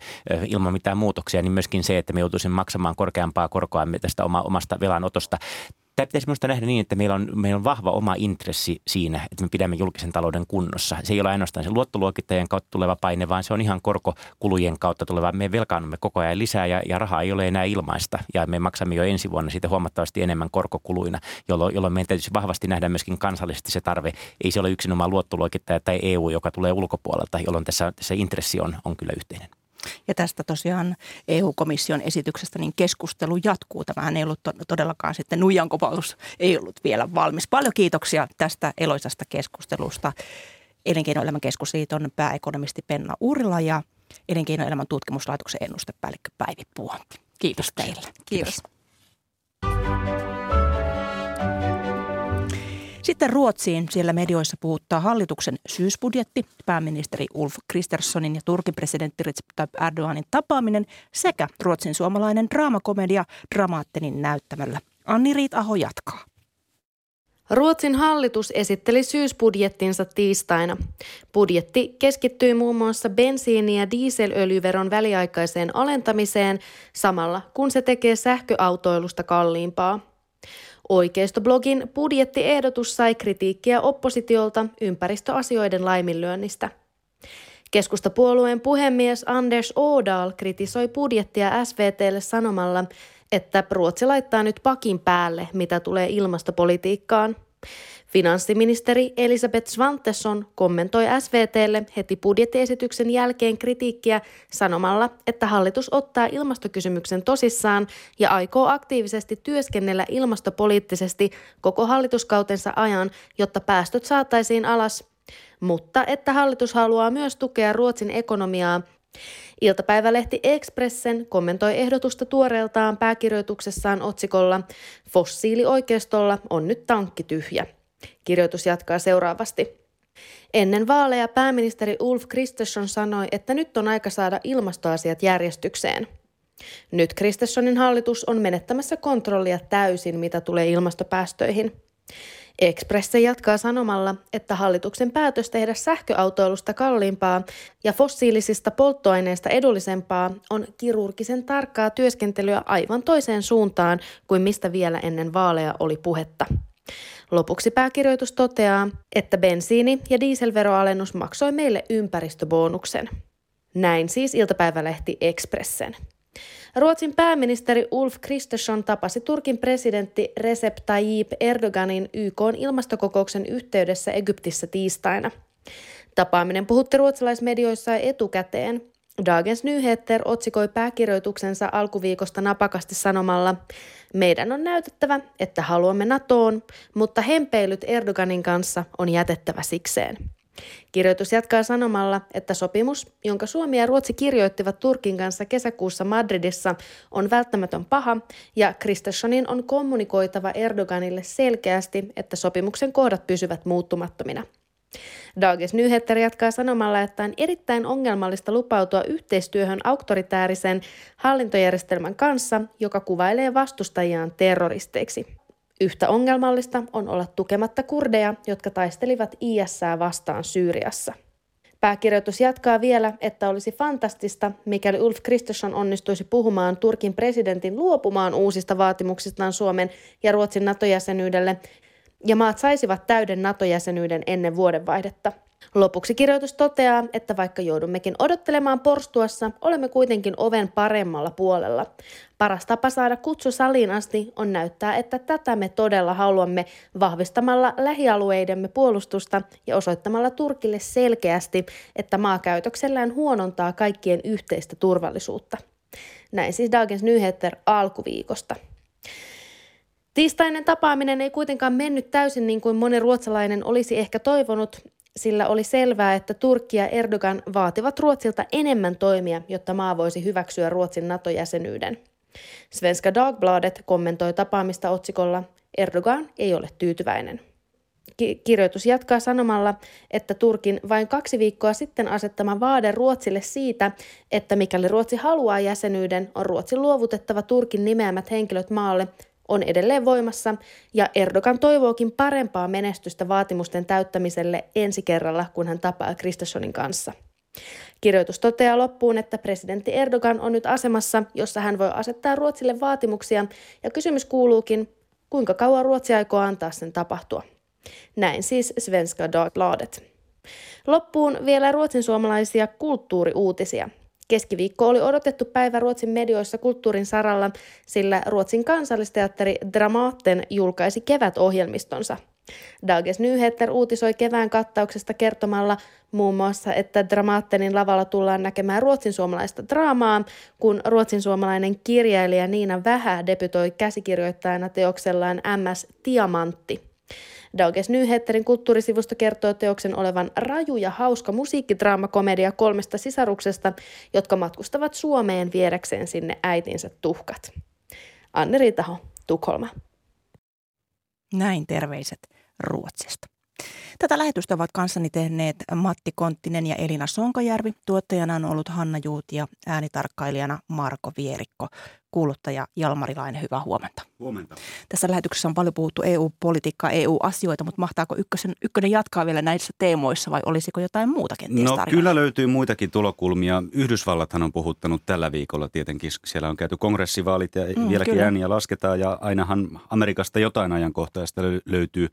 ilman mitään muutoksia, niin myöskin se, että me joutuisimme maksamaan korkeampaa korkoa tästä oma, omasta velanotosta tämä pitäisi minusta nähdä niin, että meillä on, meillä on vahva oma intressi siinä, että me pidämme julkisen talouden kunnossa. Se ei ole ainoastaan se luottoluokittajien kautta tuleva paine, vaan se on ihan korkokulujen kautta tuleva. Me velkaannumme koko ajan lisää ja, ja rahaa ei ole enää ilmaista ja me maksamme jo ensi vuonna siitä huomattavasti enemmän korkokuluina, jolloin, jolloin meidän täytyisi vahvasti nähdä myöskin kansallisesti se tarve. Ei se ole yksinomaan luottoluokittaja tai EU, joka tulee ulkopuolelta, jolloin tässä, tässä intressi on, on kyllä yhteinen. Ja tästä tosiaan EU-komission esityksestä niin keskustelu jatkuu. Tämähän ei ollut todellakaan sitten nuijankopaus, ei ollut vielä valmis. Paljon kiitoksia tästä eloisasta keskustelusta. Elinkeinoelämän keskusliiton pääekonomisti Penna Urila ja Elinkeinoelämän tutkimuslaitoksen ennustepäällikkö Päivi Puonti. Kiitos teille. Kiitos. Sitten Ruotsiin siellä medioissa puhuttaa hallituksen syysbudjetti, pääministeri Ulf Kristerssonin ja Turkin presidentti Recep Tayyip Erdoganin tapaaminen sekä Ruotsin suomalainen draamakomedia Dramaattinin näyttämällä. Anni Riit Aho jatkaa. Ruotsin hallitus esitteli syysbudjettinsa tiistaina. Budjetti keskittyi muun muassa bensiini- ja dieselöljyveron väliaikaiseen alentamiseen samalla kun se tekee sähköautoilusta kalliimpaa. Oikeistoblogin budjettiehdotus sai kritiikkiä oppositiolta ympäristöasioiden laiminlyönnistä. Keskustapuolueen puhemies Anders Ådahl kritisoi budjettia SVTlle sanomalla, että Ruotsi laittaa nyt pakin päälle, mitä tulee ilmastopolitiikkaan. Finanssiministeri Elisabeth Svantesson kommentoi SVTlle heti budjettiesityksen jälkeen kritiikkiä sanomalla, että hallitus ottaa ilmastokysymyksen tosissaan ja aikoo aktiivisesti työskennellä ilmastopoliittisesti koko hallituskautensa ajan, jotta päästöt saataisiin alas, mutta että hallitus haluaa myös tukea Ruotsin ekonomiaa Iltapäivälehti Expressen kommentoi ehdotusta tuoreeltaan pääkirjoituksessaan otsikolla Fossiilioikeistolla on nyt tankki tyhjä. Kirjoitus jatkaa seuraavasti. Ennen vaaleja pääministeri Ulf Kristersson sanoi, että nyt on aika saada ilmastoasiat järjestykseen. Nyt Kristerssonin hallitus on menettämässä kontrollia täysin, mitä tulee ilmastopäästöihin. Expresse jatkaa sanomalla, että hallituksen päätös tehdä sähköautoilusta kalliimpaa ja fossiilisista polttoaineista edullisempaa on kirurgisen tarkkaa työskentelyä aivan toiseen suuntaan kuin mistä vielä ennen vaaleja oli puhetta. Lopuksi pääkirjoitus toteaa, että bensiini- ja dieselveroalennus maksoi meille ympäristöbonuksen. Näin siis iltapäivälehti Expressen. Ruotsin pääministeri Ulf Kristersson tapasi Turkin presidentti Recep Tayyip Erdoganin YK ilmastokokouksen yhteydessä Egyptissä tiistaina. Tapaaminen puhutti ruotsalaismedioissa etukäteen. Dagens Nyheter otsikoi pääkirjoituksensa alkuviikosta napakasti sanomalla, meidän on näytettävä, että haluamme NATOon, mutta hempeilyt Erdoganin kanssa on jätettävä sikseen. Kirjoitus jatkaa sanomalla, että sopimus, jonka Suomi ja Ruotsi kirjoittivat Turkin kanssa kesäkuussa Madridissa, on välttämätön paha ja Kristerssonin on kommunikoitava Erdoganille selkeästi, että sopimuksen kohdat pysyvät muuttumattomina. Dages Nyheter jatkaa sanomalla, että on erittäin ongelmallista lupautua yhteistyöhön auktoritäärisen hallintojärjestelmän kanssa, joka kuvailee vastustajiaan terroristeiksi. Yhtä ongelmallista on olla tukematta kurdeja, jotka taistelivat IS vastaan Syyriassa. Pääkirjoitus jatkaa vielä, että olisi fantastista, mikäli Ulf Kristersson onnistuisi puhumaan Turkin presidentin luopumaan uusista vaatimuksistaan Suomen ja Ruotsin NATO-jäsenyydelle, ja maat saisivat täyden NATO-jäsenyyden ennen vuodenvaihdetta – Lopuksi kirjoitus toteaa, että vaikka joudummekin odottelemaan porstuassa, olemme kuitenkin oven paremmalla puolella. Paras tapa saada kutsu saliin asti on näyttää, että tätä me todella haluamme vahvistamalla lähialueidemme puolustusta ja osoittamalla Turkille selkeästi, että maakäytöksellään huonontaa kaikkien yhteistä turvallisuutta. Näin siis Dagens Nyheter alkuviikosta. Tiistainen tapaaminen ei kuitenkaan mennyt täysin niin kuin moni ruotsalainen olisi ehkä toivonut, sillä oli selvää, että Turkki ja Erdogan vaativat Ruotsilta enemmän toimia, jotta maa voisi hyväksyä Ruotsin NATO-jäsenyyden. Svenska Dagbladet kommentoi tapaamista otsikolla Erdogan ei ole tyytyväinen. Kirjoitus jatkaa sanomalla, että Turkin vain kaksi viikkoa sitten asettama vaade Ruotsille siitä, että mikäli Ruotsi haluaa jäsenyyden, on Ruotsin luovutettava Turkin nimeämät henkilöt maalle, on edelleen voimassa ja Erdogan toivookin parempaa menestystä vaatimusten täyttämiselle ensi kerralla, kun hän tapaa Kristerssonin kanssa. Kirjoitus toteaa loppuun, että presidentti Erdogan on nyt asemassa, jossa hän voi asettaa Ruotsille vaatimuksia, ja kysymys kuuluukin, kuinka kauan Ruotsi aikoo antaa sen tapahtua. Näin siis Svenska Dagbladet. Loppuun vielä ruotsin suomalaisia kulttuuriuutisia. Keskiviikko oli odotettu päivä Ruotsin medioissa kulttuurin saralla, sillä Ruotsin kansallisteatteri Dramaten julkaisi kevätohjelmistonsa. Dages Nyheter uutisoi kevään kattauksesta kertomalla muun muassa, että Dramatenin lavalla tullaan näkemään ruotsin suomalaista draamaa, kun ruotsin suomalainen kirjailija Niina Vähä debytoi käsikirjoittajana teoksellaan MS Tiamantti. Dagens Nyheterin kulttuurisivusto kertoo teoksen olevan raju ja hauska musiikkidraamakomedia kolmesta sisaruksesta, jotka matkustavat Suomeen viedäkseen sinne äitinsä tuhkat. Anne Riitaho, Tukholma. Näin terveiset Ruotsista. Tätä lähetystä ovat kanssani tehneet Matti Konttinen ja Elina Sonkajärvi. Tuottajana on ollut Hanna Juuti ja äänitarkkailijana Marko Vierikko. Kuuluttaja Jalmarilainen, hyvää huomenta. Huomenta. Tässä lähetyksessä on paljon puhuttu EU-politiikkaa, EU-asioita, mutta mahtaako ykkösen, ykkönen jatkaa vielä näissä teemoissa vai olisiko jotain muuta kenties No tarjolla? kyllä löytyy muitakin tulokulmia. Yhdysvallathan on puhuttanut tällä viikolla tietenkin. Siellä on käyty kongressivaalit ja mm, vieläkin kyllä. ääniä lasketaan ja ainahan Amerikasta jotain ajankohtaista löytyy.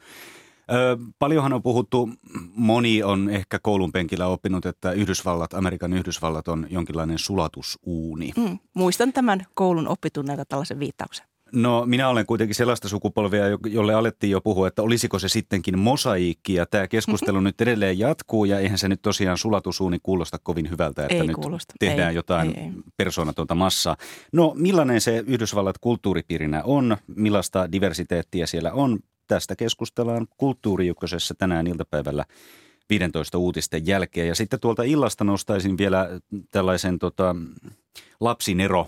Ö, paljonhan on puhuttu, moni on ehkä koulun penkillä oppinut, että Yhdysvallat, Amerikan Yhdysvallat on jonkinlainen sulatusuuni. Mm, muistan tämän koulun oppitunneilta tällaisen viittauksen. No minä olen kuitenkin sellaista sukupolvia, jolle alettiin jo puhua, että olisiko se sittenkin mosaiikki ja tämä keskustelu nyt edelleen jatkuu ja eihän se nyt tosiaan sulatusuuni kuulosta kovin hyvältä, että ei nyt kuulosta. tehdään ei, jotain ei, ei. persoonatonta massaa. No millainen se Yhdysvallat kulttuuripiirinä on, millaista diversiteettiä siellä on, tästä keskustellaan kulttuuriykkösessä tänään iltapäivällä 15 uutisten jälkeen. Ja sitten tuolta illasta nostaisin vielä tällaisen tota, lapsinero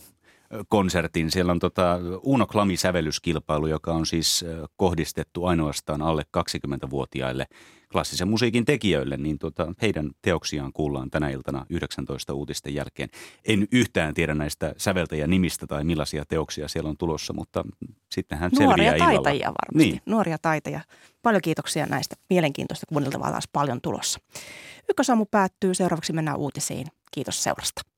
konsertin. Siellä on tota Uno Klami sävellyskilpailu, joka on siis kohdistettu ainoastaan alle 20-vuotiaille klassisen musiikin tekijöille, niin tota, heidän teoksiaan kuullaan tänä iltana 19 uutisten jälkeen. En yhtään tiedä näistä säveltäjän nimistä tai millaisia teoksia siellä on tulossa, mutta sittenhän Nuoria selviää illalla. taitajia varmasti. Niin. Nuoria taitajia. Paljon kiitoksia näistä. Mielenkiintoista kuunneltavaa taas paljon tulossa. Ykkösaamu päättyy. Seuraavaksi mennään uutisiin. Kiitos seurasta.